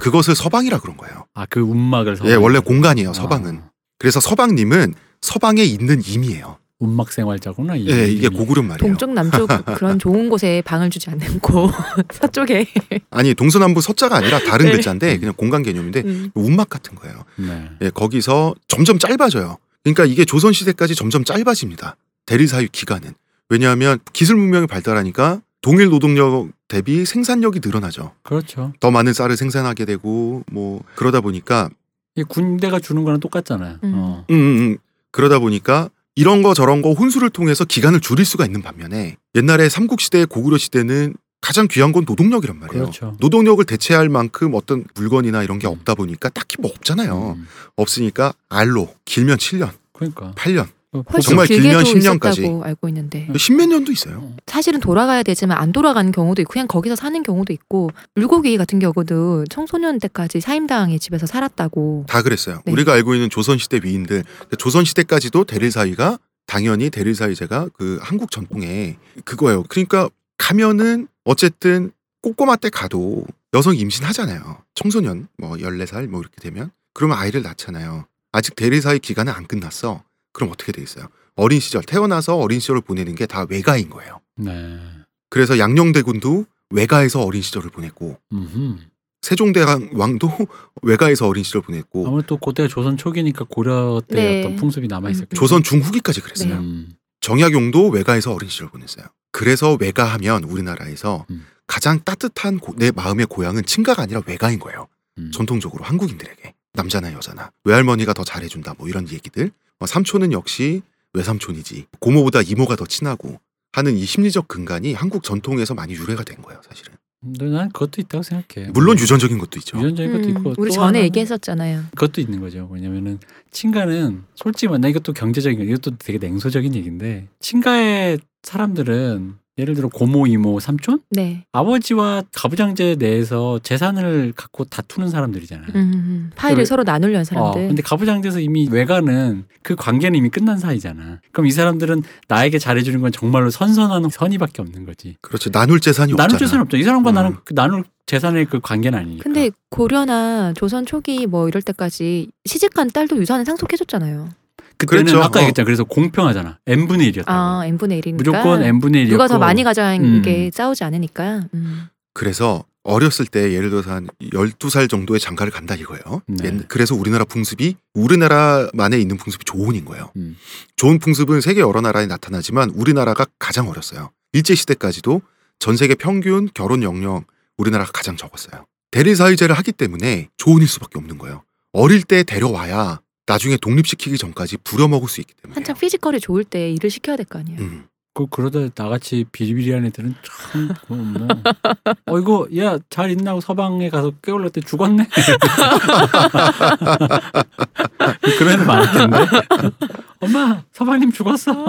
그것을 서방이라 그런 거예요. 아 그 운막을 예, 서방- 원래 공간이에요. 서방은. 아, 그래서 서방님은 서방에 있는 임이에요. 운막 생활자구나. 이 예, 이게. 고구려 말이에요. 동쪽 남쪽 그런 좋은 곳에 방을 주지 않고 서쪽에 아니 동서남북 서자가 아니라 다른 네. 글자인데 그냥 공간 개념인데 음. 운막 같은 거예요. 네. 예, 거기서 점점 짧아져요. 그러니까 이게 조선 시대까지 점점 짧아집니다. 대리사유 기간은 왜냐하면 기술 문명이 발달하니까 동일 노동력 대비 생산력이 늘어나죠. 그렇죠. 더 많은 쌀을 생산하게 되고 뭐 그러다 보니까 이 군대가 주는 거랑 똑같잖아요. 음. 어. 음, 음, 음. 그러다 보니까 이런 거 저런 거 혼수를 통해서 기간을 줄일 수가 있는 반면에 옛날에 삼국 시대 고구려 시대는 가장 귀한 건 노동력이란 말이에요. 그렇죠. 노동력을 대체할 만큼 어떤 물건이나 이런 게 없다 보니까 딱히 뭐 없잖아요. 음. 없으니까 알로 길면 7년, 그러니까 8년, 어, 훨씬 정말 길면 길게도 10년까지. 있었다고 알고 있는데 십몇 년도 있어요. 사실은 돌아가야 되지만 안 돌아가는 경우도 있고 그냥 거기서 사는 경우도 있고 물고기 같은 경우도 청소년 때까지 사임당의 집에서 살았다고 다 그랬어요. 네. 우리가 알고 있는 조선 시대 위인들, 조선 시대까지도 대릴 사위가 당연히 대릴 사위제가 그 한국 전통에 그거예요. 그러니까 가면은 어쨌든 꼬꼬마 때 가도 여성 임신하잖아요. 청소년 뭐 14살 뭐 이렇게 되면 그러면 아이를 낳잖아요. 아직 대릴사위 기간은 안 끝났어. 그럼 어떻게 되겠어요? 어린 시절 태어나서 어린 시절을 보내는 게 다 외가인 거예요. 네. 그래서 양녕대군도 외가에서 어린 시절을 보냈고 음흠. 세종대왕 왕도 외가에서 어린 시절 보냈고 아무래도 그때가 조선 초기니까 고려 때 네. 어떤 풍습이 남아 있었겠죠. 조선 중후기까지 그랬어요. 네. 음. 정약용도 외가에서 어린 시절 보냈어요. 그래서 외가하면 우리나라에서 음. 가장 따뜻한 고- 내 마음의 고향은 친가가 아니라 외가인 거예요. 음. 전통적으로 한국인들에게 남자나 여자나 외할머니가 더 잘해준다 뭐 이런 얘기들. 어, 삼촌은 역시 외삼촌이지 고모보다 이모가 더 친하고 하는 이 심리적 근간이 한국 전통에서 많이 유래가 된 거예요, 사실은. 근데 난 그것도 있다고 생각해. 물론 유전적인 것도 있죠. 유전적인 것도 음, 있고 우리 또 전에 얘기했었잖아요. 그것도 있는 거죠. 왜냐면은 친가는 솔직히 말나 이것도 경제적인 거, 이것도 되게 냉소적인 얘기인데 친가의 사람들은 예를 들어 고모, 이모, 삼촌, 네. 아버지와 가부장제 내에서 재산을 갖고 다투는 사람들이잖아요. 음, 음. 파일을 그래. 서로 나누려는 어, 사람들. 근데 가부장제에서 이미 외가는 그 관계는 이미 끝난 사이잖아. 그럼 이 사람들은 나에게 잘해주는 건 정말로 선선한 선의밖에 없는 거지. 그렇지. 나눌 재산이 없잖아. 나눌 재산 없죠. 이 사람과 음. 나는 그 나눌 재산의 그 관계는 아니니까. 근데 고려나 조선 초기 뭐 이럴 때까지 시집간 딸도 유산을 상속해줬잖아요. 그때는 그렇죠. 아까 어. 얘기했잖아. 그래서 공평하잖아. n 분의 1이었다. 아, n분의 1이니까. 무조건 n 분의 1이었고 누가 더 많이 가져간 음. 게 싸우지 않으니까. 음. 그래서 어렸을 때 예를 들어서 한 12살 정도의 장가를 간다 이거예요. 네. 옛- 그래서 우리나라 풍습이 우리나라만에 있는 풍습이 조혼인 거예요. 음. 좋은 풍습은 세계 여러 나라에 나타나지만 우리나라가 가장 어렸어요. 일제 시대까지도 전 세계 평균 결혼 연령 우리나라가 가장 적었어요. 대리사회제를 하기 때문에 조혼일 수밖에 없는 거예요. 어릴 때 데려와야 나중에 독립시키기 전까지 부려먹을 수 있기 때문에. 한창 피지컬이 좋을 때 일을 시켜야 될 거 아니에요. 음. 그 그러다 나같이 비리비리한 애들은 참 뭐. 어 이거 야 잘 있나 고 서방에 가서 깨울러 때 죽었네. 그런 애들 많을 텐데. 엄마 서방님 죽었어.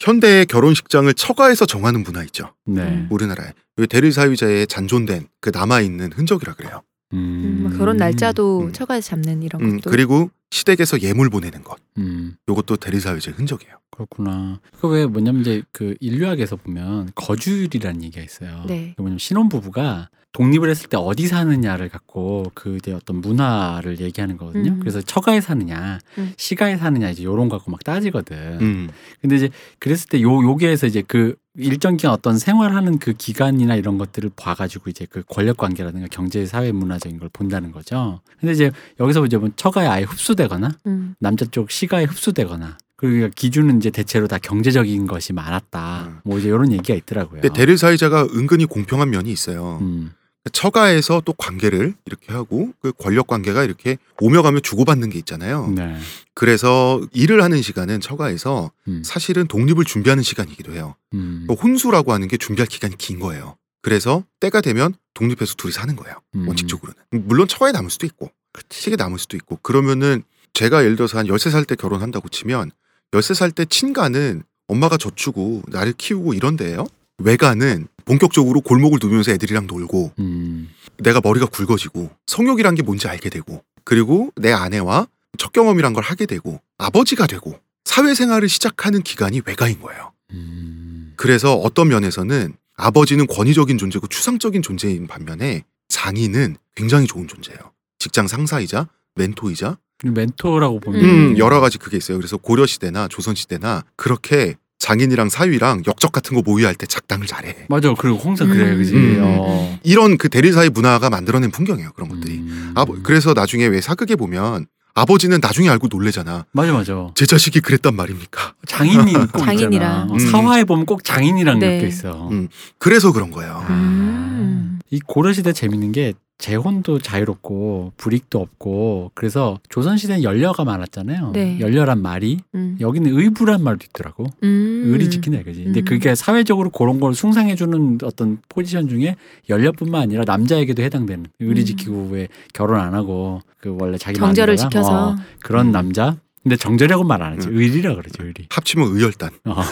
현대의 결혼식장을 처가에서 정하는 문화 있죠. 네. 우리나라에. 이 대리사회제에 잔존된 그 남아 있는 흔적이라 그래요. 음, 뭐 결혼 날짜도 음. 처가에서 잡는 이런 음, 것도. 그리고 시댁에서 예물 보내는 것. 음. 요것도 대리사회제 흔적이에요. 그렇구나. 그왜 뭐냐면 이제 그 인류학에서 보면 거주율이라는 얘기가 있어요. 네. 그 뭐냐면 신혼 부부가 독립을 했을 때 어디 사느냐를 갖고 그 이제 어떤 문화를 얘기하는 거거든요. 음. 그래서 처가에 사느냐, 음. 시가에 사느냐 이제 요런 거 갖고 막 따지거든. 음. 근데 이제 그랬을 때 요 요게에서 이제 그 일정 기간 어떤 생활하는 그 기간이나 이런 것들을 봐가지고 이제 그 권력 관계라든가 경제 사회 문화적인 걸 본다는 거죠. 근데 이제 여기서 이제 뭐 처가에 아예 흡수되거나 음. 남자 쪽 시가에 흡수되거나 그리고 기준은 이제 대체로 다 경제적인 것이 많았다. 음. 뭐 이제 이런 얘기가 있더라고요. 근데 대리 사회자가 은근히 공평한 면이 있어요. 음. 처가에서 또 관계를 이렇게 하고 그 권력 관계가 이렇게 오며 가며 주고받는 게 있잖아요. 네. 그래서 일을 하는 시간은 처가에서 음. 사실은 독립을 준비하는 시간이기도 해요. 음. 그 혼수라고 하는 게 준비할 기간이 긴 거예요. 그래서 때가 되면 독립해서 둘이 사는 거예요. 음. 원칙적으로는. 물론 처가에 남을 수도 있고 시에 남을 수도 있고 그러면은 제가 예를 들어서 한 13살 때 결혼한다고 치면 13살 때 친가는 엄마가 젖주고 나를 키우고 이런 데예요. 외가는 본격적으로 골목을 누비면서 애들이랑 놀고 음. 내가 머리가 굵어지고 성욕이란 게 뭔지 알게 되고 그리고 내 아내와 첫 경험이란 걸 하게 되고 아버지가 되고 사회생활을 시작하는 기간이 외가인 거예요. 음. 그래서 어떤 면에서는 아버지는 권위적인 존재고 추상적인 존재인 반면에 장인은 굉장히 좋은 존재예요. 직장 상사이자 멘토이자 멘토라고 보면 음, 여러 가지 그게 있어요. 그래서 고려 시대나 조선 시대나 그렇게 장인이랑 사위랑 역적 같은 거 모의할 때 작당을 잘해. 맞아. 그리고 홍상 그래, 음. 그지. 음. 어. 이런 그 대릴 사이 문화가 만들어낸 풍경이에요. 그런 것들이. 음. 아, 그래서 나중에 왜 사극에 보면 아버지는 나중에 알고 놀래잖아. 맞아, 맞아. 제 자식이 그랬단 말입니까? 장인이 꼭 장인이랑. 있잖아. 어, 음. 사화에 보면 꼭 장인이랑 네. 엮여 있어. 음. 그래서 그런 거예요. 음. 이 고려 시대 재밌는 게 재혼도 자유롭고 불이익도 없고 그래서 조선 시대는 연려가 많았잖아요. 네. 연려란 말이 음. 여기는 의부란 말도 있더라고. 음. 의리 지킨다 이거지. 근데 음. 그게 사회적으로 그런 걸 숭상해주는 어떤 포지션 중에 열녀뿐만 아니라 남자에게도 해당되는 의리 음. 지키고 왜 결혼 안 하고 그 원래 자기 마누라랑, 지켜서 어, 그런 음. 남자. 근데 정절이라고 말안 하지. 음. 의리라 그러지 의리. 합치면 의열단, 어.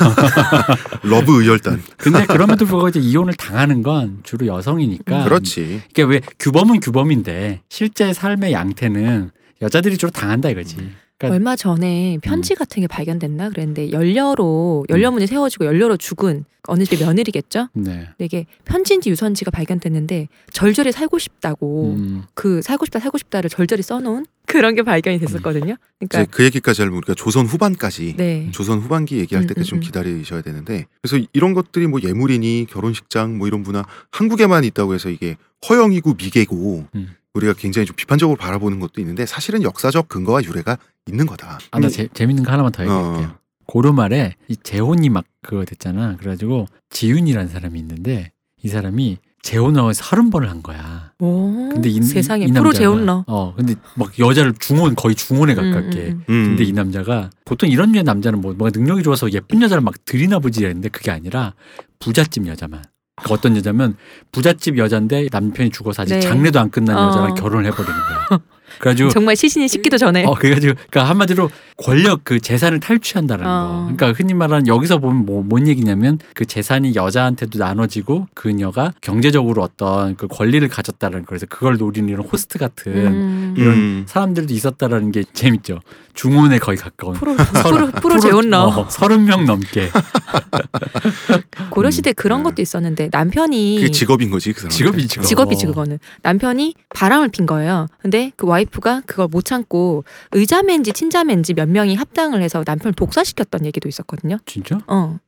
love 의열단. 근데 그럼에도 불구하고 이제 이혼을 당하는 건 주로 여성이니까. 그렇지. 이게 왜 규범은 규범인데 실제 삶의 양태는 여자들이 주로 당한다 이거지. 그러니까 얼마 전에 편지 같은 게 발견됐나 그랬는데 연료로 연료문이 세워지고 연료로 죽은 어느 집의 며느리겠죠. 네. 이게 편지인지 유선지가 발견됐는데 절절히 살고 싶다고 음, 그 살고 싶다 살고 싶다를 절절히 써놓은 그런 게 발견이 됐었거든요. 이제 그러니까 그 얘기까지 하려면 우리가 조선 후반까지 네. 조선 후반기 얘기할 음, 때까지 좀 음, 음. 기다리셔야 되는데 그래서 이런 것들이 뭐 예물이니 결혼식장 뭐 이런 문화 한국에만 있다고 해서 이게 허영이고 미개고 음. 우리가 굉장히 좀 비판적으로 바라보는 것도 있는데 사실은 역사적 근거와 유래가 있는 거다. 아, 나 재, 재밌는 거 하나만 더 얘기할게요. 어. 고려 말에 이 재혼이 막 그거 됐잖아. 그래가지고 지윤이라는 사람이 있는데 이 사람이 재혼을 서른 번을 한 거야. 오, 근데 이, 세상에 이 프로 재혼러. 어, 근데 막 여자를 중혼 거의 중혼에 가깝게. 음, 음, 음. 근데 이 남자가 보통 이런 류의 남자는 뭐 뭔가 능력이 좋아서 예쁜 여자를 막 들이나 보지 했는데 그게 아니라 부잣집 여자만. 그러니까 어떤 여자면 부잣집 여자인데 남편이 죽어서 아직 네. 장례도 안 끝난 어. 여자랑 결혼을 해버리는 거야. 그래가지고 음. 정말 시신이 식기도 전에 어 그래가지고 그러니까 한마디로 권력 그 재산을 탈취한다는 어. 거. 그러니까 흔히 말하는 여기서 보면 뭐 뭔 얘기냐면 그 재산이 여자한테도 나눠지고 그녀가 경제적으로 어떤 그 권리를 가졌다는 거. 그래서 그걸 노리는 이런 호스트 같은 음, 이런 음. 사람들도 있었다라는 게 재밌죠. 중혼에 거의 가까운. 프로 프로 프로 재혼러. 어, 서른 명 넘게 고려 시대 그런 음. 것도 있었는데 남편이 그게 직업인 거지 그 사람. 직업이 직업. 직업이지 그거는 남편이 바람을 핀 거예요. 근데 그 와이프가 그걸 못 참고 의자맨지 친자맨지 몇 명이 합당을 해서 남편을 독사시켰던 얘기도 있었거든요. 진짜? 어, 어,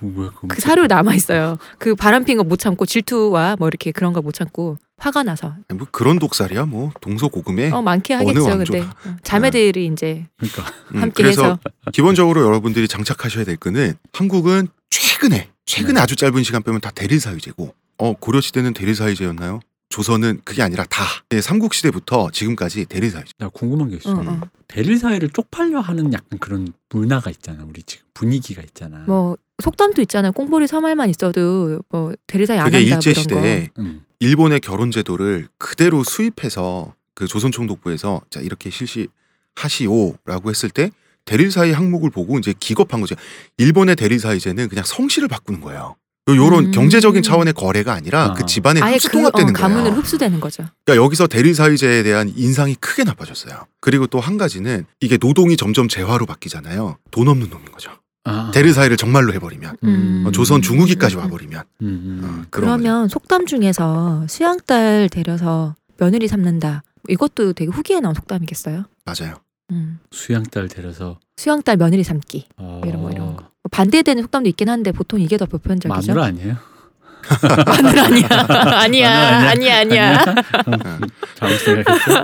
뭐야 그거. 그 사료 남아 있어요. 그 바람 핀 거 못 참고 질투와 뭐 이렇게 그런 걸못 참고 화가 나서 뭐 그런 독살이야 뭐 동서고금에. 어 많게 하겠죠. 근데 어, 자매들이 이제 그러니까 음, 함께 그래서 해서 기본적으로 여러분들이 장착하셔야 될 거는 한국은 최근에 최근에 네. 아주 짧은 시간 빼면 다 대릴 사유제고. 어 고려 시대는 대릴 사유제였나요? 조선은 그게 아니라 다 예, 삼국 시대부터 지금까지 사유제. 나 궁금한 게 있어. 어, 어. 대릴 사회를 쪽팔려 하는 약간 그런 문화가 있잖아. 우리 지금 분위기가 있잖아. 뭐 속담도 있잖아요. 꽁보리 서말만 있어도 뭐 대리사에 안 그게 한다 일제 그런 거. 시대에 음. 일본의 결혼 제도를 그대로 수입해서 그 조선 총독부에서 자 이렇게 실시하시오라고 했을 때 대릴 사이 항목을 보고 이제 기겁한 거죠. 일본의 대릴 사이제는 그냥 성씨를 바꾸는 거예요. 요- 요런 음. 경제적인 차원의 거래가 아니라 아. 그 집안의 아예 흡수 그 어, 통합되는 가문으로 거예요. 흡수되는 거죠. 그러니까 여기서 대릴 사유제에 대한 인상이 크게 나빠졌어요. 그리고 또 한 가지는 이게 노동이 점점 재화로 바뀌잖아요. 돈 없는 놈인 거죠. 아. 대릴 사유를 정말로 해버리면 음. 어, 조선 중후기까지 음. 와버리면 음, 음. 어, 그런 거죠. 그러면 속담 중에서 수양딸 데려서 며느리 삼는다. 이것도 되게 후기에 나온 속담이겠어요? 맞아요. 음. 수양딸 데려서 수양딸 며느리 삼기. 어... 이런 거, 이런 거. 뭐 반대되는 속담도 있긴 한데 보통 이게 더 보편적이죠. 마누라 아니에요? 마누라 아니야. 아니야. 아니야. 아니야. 잘못 생각했어.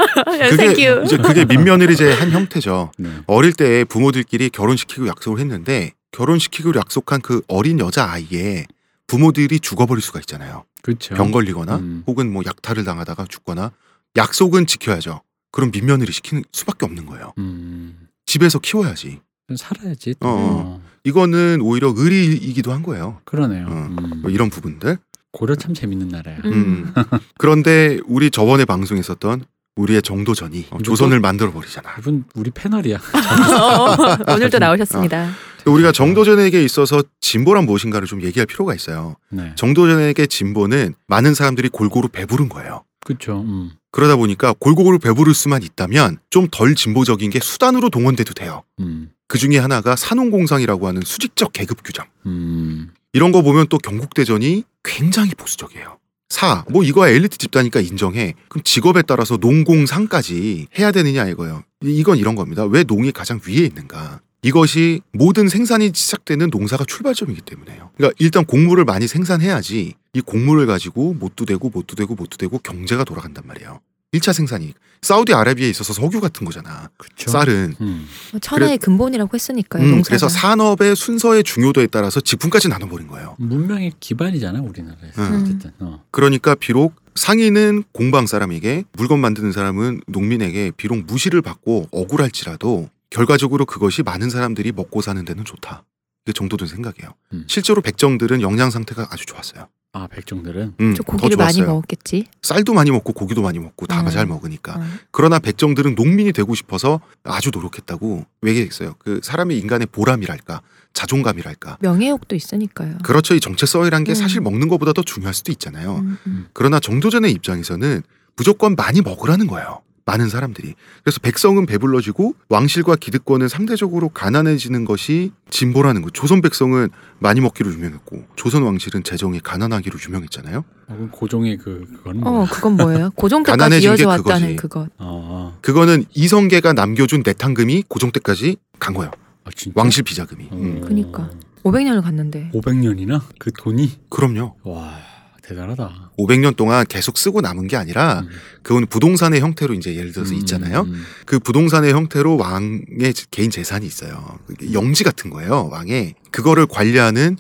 그게. 이제 그게 민며느리제의 한 형태죠. 네. 어릴 때 부모들끼리 결혼시키고 약속을 했는데 결혼시키고 약속한 그 어린 여자 아이에 부모들이 죽어버릴 수가 있잖아요. 그렇죠. 병 걸리거나 음. 혹은 뭐 약탈을 당하다가 죽거나 약속은 지켜야죠. 그럼 민며느리 시키는 수밖에 없는 거예요. 음. 집에서 키워야지. 살아야지. 또. 어, 어. 이거는 오히려 의리이기도 한 거예요. 그러네요. 어. 음. 뭐 이런 부분들. 고려 참 재밌는 나라야. 음. 음. 그런데 우리 저번에 방송했었던 우리의 정도전이 어, 이것도- 조선을 만들어 버리잖아. 이분 우리 패널이야. 어, 오늘 도 나오셨습니다. 우리가 정도전에게 있어서 진보란 무엇인가를 좀 얘기할 필요가 있어요. 네. 정도전에게 진보는 많은 사람들이 골고루 배부른 거예요. 그렇죠. 음. 그러다 보니까 골고루 배부를 수만 있다면 좀 덜 진보적인 게 수단으로 동원돼도 돼요. 음. 그 중에 하나가 산업공상이라고 하는 수직적 계급 규정. 음. 이런 거 보면 또 경국대전이 굉장히 보수적이에요. 사, 뭐 이거야 엘리트 집단이니까 인정해. 그럼 직업에 따라서 농공상까지 해야 되느냐 이거예요. 이- 이건 이런 겁니다. 왜 농이 가장 위에 있는가? 이것이 모든 생산이 시작되는 농사가 출발점이기 때문에요. 그러니까 일단 곡물을 많이 생산해야지 이 곡물을 가지고 못도 되고 못도 되고 못도 되고 경제가 돌아간단 말이에요. 1차 생산이 사우디아라비아에 있어서 석유 같은 거잖아. 그렇죠. 쌀은 음. 뭐 천하의 근본이라고 했으니까요. 음. 그래서 산업의 순서의 중요도에 따라서 직분까지 나눠버린 거예요. 문명의 기반이잖아 우리나라에서 음. 어쨌든. 어. 그러니까 비록 상인은 공방 사람에게 물건 만드는 사람은 농민에게 비록 무시를 받고 억울할지라도 결과적으로 그것이 많은 사람들이 먹고 사는 데는 좋다. 이게 정도 된 생각이에요. 음. 실제로 백정들은 영양 상태가 아주 좋았어요. 아 백정들은 음, 저더 고기를 많이. 먹었겠지. 쌀도 많이 먹고 고기도 많이 먹고 다 음. 잘 먹으니까. 어. 그러나 백정들은 농민이 되고 싶어서 아주 노력했다고 얘기했어요. 그 사람의 인간의 보람이랄까 자존감이랄까. 명예욕도 있으니까요. 그렇죠. 이 정체성이란 게 음. 사실 먹는 것보다 더 중요할 수도 있잖아요. 음, 음. 그러나 정도전의 입장에서는 무조건 많이 먹으라는 거예요. 많은 사람들이. 그래서 백성은 배불러지고 왕실과 기득권은 상대적으로 가난해지는 것이 진보라는 거. 조선 백성은 많이 먹기로 유명했고 조선 왕실은 재정이 가난하기로 유명했잖아요. 어, 그럼 고종의 그 그거는 어, 뭐야? 그건 뭐예요? 고종 때까지 가난해진 게 이어져 왔다는. 그것. 어, 그거는 이성계가 남겨준 내탕금이 고종 때까지 간 거예요. 아, 진짜? 왕실 비자금이. 어. 음. 그니까. 500년을 갔는데. 500년이나 그 돈이 그럼요. 와 대단하다. 500년 동안 계속 쓰고 남은 게 아니라 음. 그거는 부동산의 형태로 이제 예를 들어서 음, 있잖아요. 음. 그 부동산의 형태로 왕의 개인 재산이 있어요. 그게 영지 같은 거예요. 왕의 그거를 관리하는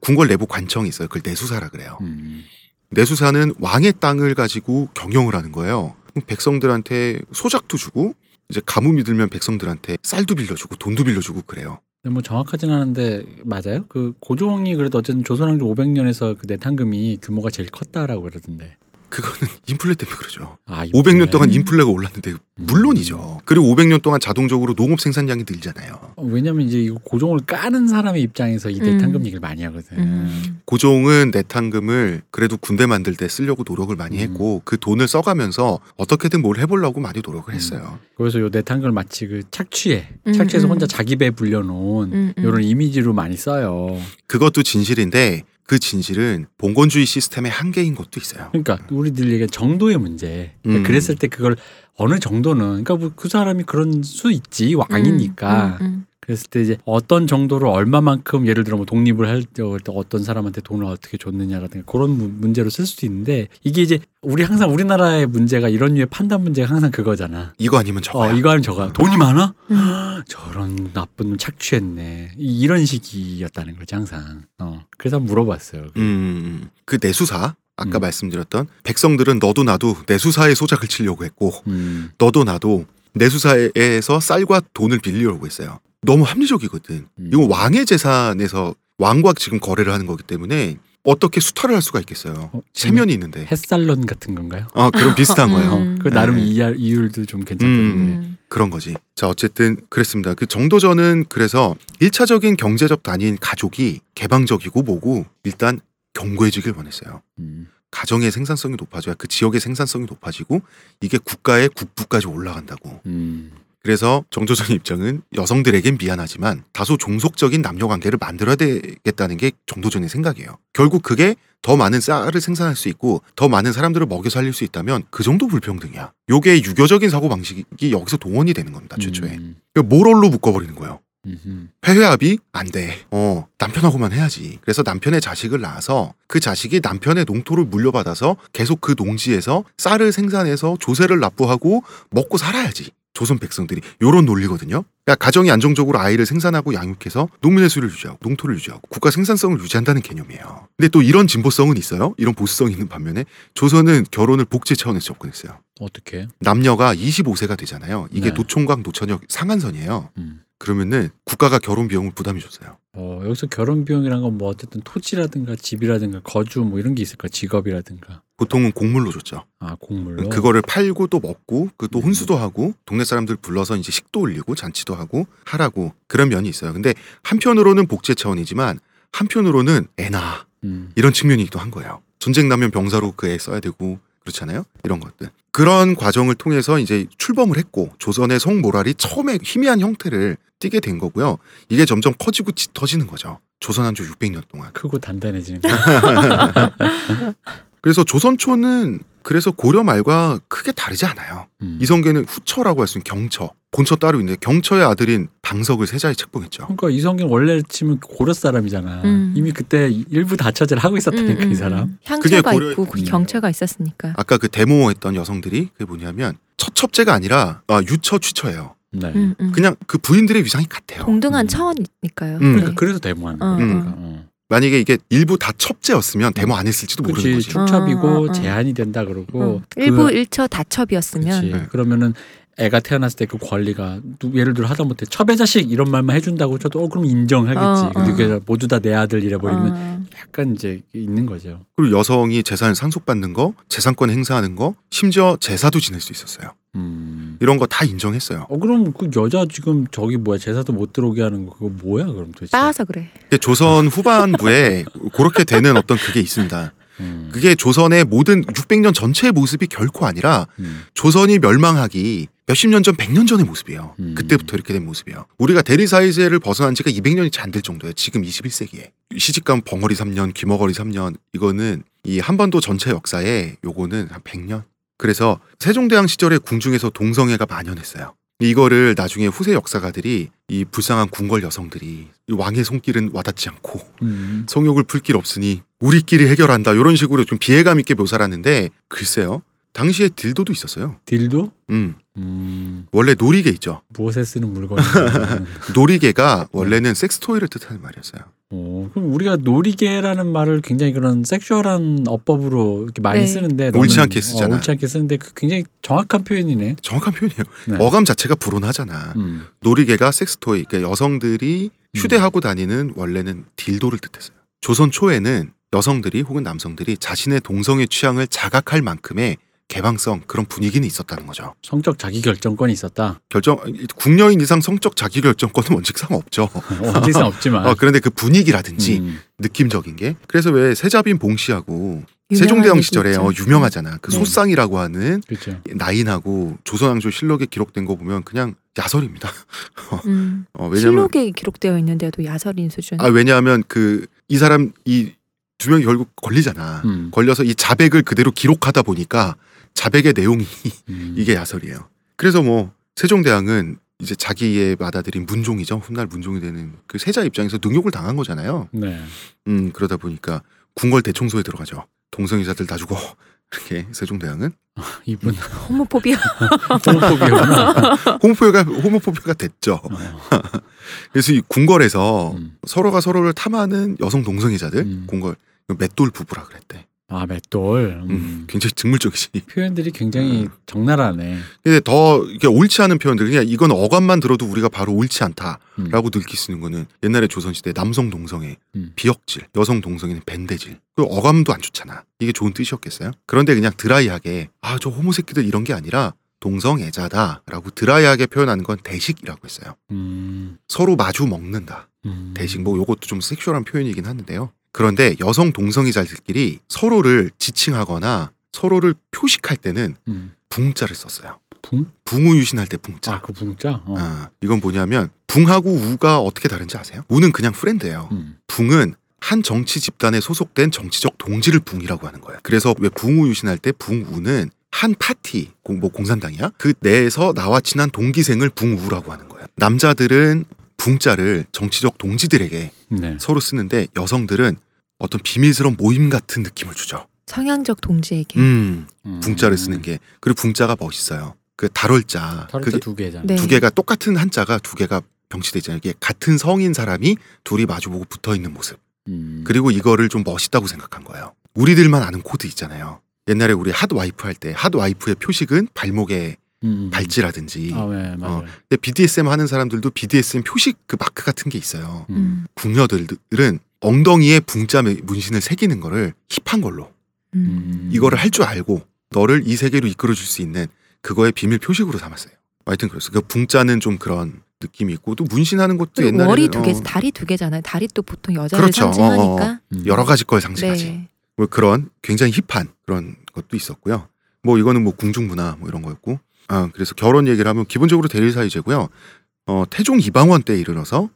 궁궐 내부 관청이 있어요. 그걸 내수사라 그래요. 음. 내수사는 왕의 땅을 가지고 경영을 하는 거예요. 백성들한테 소작도 주고 이제 가뭄이 들면 백성들한테 쌀도 빌려주고 돈도 빌려주고 그래요. 근데 뭐 정확하진 않은데 맞아요? 그 고종이 그래도 어쨌든 조선왕조 500년에서 그 내탕금이 규모가 제일 컸다라고 그러던데. 그거는 인플레 때문에 그러죠. 아, 500년 동안 음. 인플레가 올랐는데 물론이죠. 그리고 500년 동안 자동적으로 농업 생산량이 늘잖아요. 어, 왜냐면 이제 이거 고종을 까는 사람의 입장에서 이 음. 내탕금 얘기를 많이 하거든. 음. 고종은 내탕금을 그래도 군대 만들 때 쓰려고 노력을 많이 음. 했고 그 돈을 써가면서 어떻게든 뭘 해보려고 많이 노력을 음. 했어요. 그래서 요 내탕금을 마치 그 착취해, 음, 착취해서 음. 혼자 자기 배 불려놓은 음, 음. 이런 이미지로 많이 써요. 그것도 진실인데 그 진실은 봉건주의 시스템의 한계인 것도 있어요. 그러니까 우리들 얘기 정도의 문제. 그러니까 음. 그랬을 때 그걸 어느 정도는 그러니까 뭐 그 사람이 그런 수 있지 왕이니까. 음, 음, 그랬을 때 이제 어떤 정도로 얼마만큼 예를 들어 뭐 독립을 할 때 어떤 사람한테 돈을 어떻게 줬느냐라든가 그런 무- 문제로 쓸 수도 있는데 이게 이제 우리 항상 우리나라의 문제가 이런 류의 판단 문제가 항상 그거잖아. 이거 아니면 저거야. 어 이거 하면 저거 돈이 많아? 음. 저런 나쁜 놈 착취했네. 이- 이런 식이었다는 거지 항상. 어 그래서 물어봤어요. 음, 그 내수사 아까 음. 말씀드렸던 백성들은 너도 나도 내수사의 소작을 치려고 했고 음, 너도 나도 내수사에서 쌀과 돈을 빌리려고 했어요. 너무 합리적이거든. 음. 이건 왕의 재산에서 왕과 지금 거래를 하는 거기 때문에 어떻게 수탈을 할 수가 있겠어요. 어, 체면이 있는데. 햇살론 같은 건가요? 아, 그런 비슷한 음. 거예요. 어, 그 나름 네. 이율도 좀 괜찮던데. 음. 그런 거지. 자, 어쨌든 그랬습니다. 그 정도전은 그래서 일차적인 경제적 단위인 가족이 개방적이고 뭐고 일단 견고해지길 원했어요. 음. 가정의 생산성이 높아져야 그 지역의 생산성이 높아지고 이게 국가의 국부까지 올라간다고. 음. 그래서 정조선의 입장은 여성들에겐 미안하지만 다소 종속적인 남녀 관계를 만들어야 되겠다는 게 정도전의 생각이에요. 결국 그게 더 많은 쌀을 생산할 수 있고 더 많은 사람들을 먹여 살릴 수 있다면 그 정도 불평등이야. 요게 유교적인 사고 방식이 여기서 동원이 되는 겁니다. 최초에. 음. 모럴로 묶어버리는 거예요. 폐회합이 안 돼. 어, 남편하고만 해야지. 그래서 남편의 자식을 낳아서 그 자식이 남편의 농토를 물려받아서 계속 그 농지에서 쌀을 생산해서 조세를 납부하고 먹고 살아야지. 조선 백성들이 요런 논리거든요. 그러니까 가정이 안정적으로 아이를 생산하고 양육해서 농민의 수를 유지하고 농토를 유지하고 국가 생산성을 유지한다는 개념이에요. 근데 또 이런 진보성은 있어요. 이런 보수성이 있는 반면에 조선은 결혼을 복지 차원에서 접근했어요. 어떻게? 남녀가 25세가 되잖아요. 이게 네. 노총각 노처녀 상한선이에요. 음. 그러면은 국가가 결혼 비용을 부담해 줬어요. 어, 여기서 결혼 비용이란 건 뭐 어쨌든 토지라든가 집이라든가 거주 뭐 이런 게 있을까? 직업이라든가. 보통은 곡물로 줬죠. 아, 곡물로. 그거를 팔고 또 먹고 그또 음. 혼수도 하고 동네 사람들 불러서 이제 식도 올리고 잔치도 하고 하라고 그런 면이 있어요. 근데 한편으로는 복제 차원이지만 한편으로는 애나 음. 이런 측면이기도 한 거예요. 전쟁 나면 병사로 그 애 써야 되고 그렇잖아요. 이런 것들. 그런 과정을 통해서 이제 출범을 했고 조선의 성모랄이 처음에 희미한 형태를 띠게 된 거고요. 이게 점점 커지고 짙어지는 거죠. 조선 한조 600년 동안. 크고 단단해지는 거. 그래서 조선초는 그래서 고려 말과 크게 다르지 않아요. 음. 이성계는 후처라고 할 수 있는 경처, 본처 따로 있는데 경처의 아들인 방석을 세자에 책봉했죠. 그러니까 이성균 원래 치면 고려 사람이잖아. 음. 이미 그때 일부 다처제를 하고 있었다니까 음, 음, 이 사람. 음. 향처가 고려- 있고 그 음. 경처가 있었으니까. 아까 그 데모했던 여성들이 그게 뭐냐면 처첩제가 아니라 아, 유처 취처예요. 네. 음, 음. 그냥 그 부인들의 위상이 같아요. 동등한 음. 차원이니까요. 음. 그러니까 네. 그래서 데모하는 어, 거니까. 어. 어. 만약에 이게 일부 다 첩제였으면 데모 안 했을지도 모르는 그렇지 거지. 축첩이고 어, 어, 어. 제한이 된다 그러고 음. 일부 그- 일처 다 첩이었으면 그렇지. 네. 그러면은 애가 태어났을 때 그 권리가 누- 예를 들어 하다못해 첩의 자식 이런 말만 해준다고 쳐도 어 그럼 인정하겠지. 어, 어. 근데 그게 모두 다 내 아들 이래 버리면 어. 약간 이제 있는 거죠. 그리고 여성이 재산을 상속받는 거, 재산권 행사하는 거, 심지어 제사도 지낼 수 있었어요. 음. 이런 거 다 인정했어요. 어 그럼 그 여자 지금 저기 뭐야 제사도 못 들어오게 하는 거 그거 뭐야 그럼 도대체? 따와서 그래. 근데 조선 후반부에 그렇게 되는 어떤 그게 있습니다. 음. 그게 조선의 모든 600년 전체의 모습이 결코 아니라 음. 조선이 멸망하기 몇십 년 전, 100년 전의 모습이에요. 음. 그때부터 이렇게 된 모습이에요. 우리가 대리사이제를 벗어난 지가 200년이 채 안 될 정도예요. 지금 21세기에. 시집가면 벙어리 3년, 귀머거리 3년 이거는 이 한반도 전체 역사에 요거는 한 100년. 그래서 세종대왕 시절에 궁중에서 동성애가 만연했어요. 이거를 나중에 후세 역사가들이 이 불쌍한 궁궐 여성들이 이 왕의 손길은 와닿지 않고 음. 성욕을 풀 길 없으니 우리끼리 해결한다 이런 식으로 좀 비애감 있게 묘사를 하는데 글쎄요 당시에 딜도도 있었어요. 딜도? 음 음. 원래 놀이개 있죠. 무엇에 쓰는 물건이 놀이개가 원래는 섹스토이를 뜻하는 말이었어요. 어, 그럼 우리가 놀이개라는 말을 굉장히 그런 섹슈얼한 어법으로 이렇게 많이 네. 쓰는데 옳지 않게 쓰잖아. 어, 옳지 않게 쓰는데 그 굉장히 정확한 표현이네. 정확한 표현이에요. 네. 어감 자체가 불온하잖아. 음. 놀이개가 섹스토이, 그러니까 여성들이 휴대하고 다니는 원래는 딜도를 뜻했어요. 조선 초에는 여성들이 혹은 남성들이 자신의 동성애 취향을 자각할 만큼의 개방성 그런 분위기는 있었다는 거죠. 성적 자기 결정권이 있었다. 결정 국녀인 이상 성적 자기 결정권은 원칙상 없죠. 언제상 없지만. 어, 그런데 그 분위기라든지 음. 느낌적인 게 그래서 왜 세자빈 봉씨하고 세종대왕 시절에 있죠. 어, 유명하잖아. 그 네. 소쌍이라고 하는 그렇죠. 나인하고 조선왕조 실록에 기록된 거 보면 그냥 야설입니다. 음. 어, 왜냐면 실록에 기록되어 있는데도 야설인 수준. 아 왜냐하면 그 이 사람 이 두 명이 결국 걸리잖아. 음. 걸려서 이 자백을 그대로 기록하다 보니까 자백의 내용이 음. 이게 야설이에요. 그래서 뭐 세종대왕은 이제 자기의 받아들인 문종이죠. 훗날 문종이 되는 그 세자 입장에서 능욕을 당한 거잖아요. 네. 음 그러다 보니까 궁궐 대청소에 들어가죠. 동성애자들 다 죽어. 이렇게 세종대왕은 이분 호모포비아. 호모포비아구나. 호모포비아가 호모포비아가 됐죠. 어. 그래서 이 궁궐에서 음. 서로가 서로를 탐하는 여성 동성애자들 음. 궁궐 맷돌 부부라 그랬대. 아 맷돌. 음. 음, 굉장히 직물적이지. 표현들이 굉장히 음. 적나라하네. 근데 더 이게 옳지 않은 표현들 그냥 이건 어감만 들어도 우리가 바로 옳지 않다라고 음. 느낄 수 있는 거는 옛날에 조선시대 남성 동성애 음. 비역질 여성 동성애는 밴대질 그 어감도 안 좋잖아 이게 좋은 뜻이었겠어요 그런데 그냥 드라이하게 아 저 호모 새끼들 이런 게 아니라 동성애자다라고 드라이하게 표현하는 건 대식이라고 했어요 음. 서로 마주 먹는다 음. 대식 뭐 요것도 좀 섹슈얼한 표현이긴 하는데요 그런데 여성 동성애자들끼리 서로를 지칭하거나 서로를 표식할 때는 음. 붕자를 썼어요 붕? 붕우 유신할 때 붕자 아, 그 붕자? 어. 아, 이건 뭐냐면 붕하고 우가 어떻게 다른지 아세요? 우는 그냥 friend예요. 음. 붕은 한 정치 집단에 소속된 정치적 동지를 붕이라고 하는 거예요. 그래서 왜 붕우 유신할 때 붕우는 한 파티, 공, 뭐 공산당이야? 그 내에서 나와 친한 동기생을 붕우라고 하는 거예요. 남자들은 붕자를 정치적 동지들에게 네. 서로 쓰는데 여성들은 어떤 비밀스러운 모임 같은 느낌을 주죠. 성향적 동지에게. 음, 음. 붕자를 쓰는 게. 그리고 붕자가 멋있어요. 그 달월자. 그게 두 개잖아. 네. 두 개가 똑같은 한자가 두 개가 병치돼 있잖아요. 이게 같은 성인 사람이 둘이 마주보고 붙어 있는 모습. 음. 그리고 이거를 좀 멋있다고 생각한 거예요. 우리들만 아는 코드 있잖아요. 옛날에 우리 hot wife 할 때 hot wife의 표식은 발목에 음. 발찌라든지. 아, 네, 맞아요. 어. 근데 BDSM 하는 사람들도 BDSM 표식 그 마크 같은 게 있어요. 음. 음. 궁녀들은 엉덩이에 붕자 문신을 새기는 거를 힙한 걸로 음. 이거를 할 줄 알고 너를 이 세계로 이끌어 줄 수 있는 그거의 비밀 표식으로 삼았어요. 하여튼 그랬어. 그 붕자는 좀 그런 느낌이 있고 또 문신하는 것도 옛날에 월이 두 개, 다리 두 개잖아요. 다리 또 보통 여자를 그렇죠. 상징하니까. 음. 여러 가지 걸 상징하지. 네. 뭐 그런 굉장히 힙한 그런 것도 있었고요. 뭐 이거는 뭐 궁중 문화 뭐 이런 거였고. 아 그래서 결혼 얘기를 하면 기본적으로 대리사이제고요. 어 태종 이방원 때 이르러서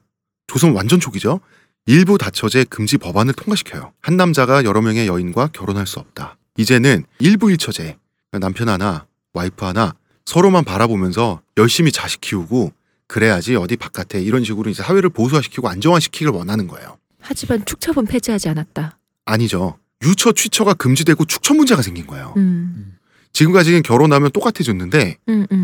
조선 완전 초기죠. 일부 다처제 금지 법안을 통과시켜요. 한 남자가 여러 명의 여인과 결혼할 수 없다. 이제는 일부 일처제 남편 하나, 와이프 하나 서로만 바라보면서 열심히 자식 키우고 그래야지 어디 바깥에 이런 식으로 이제 사회를 보수화시키고 안정화시키길 원하는 거예요. 하지만 축첩은 폐지하지 않았다. 아니죠. 유처 취처가 금지되고 축처 문제가 생긴 거예요. 음. 지금까지는 결혼하면 똑같아졌는데 음, 음.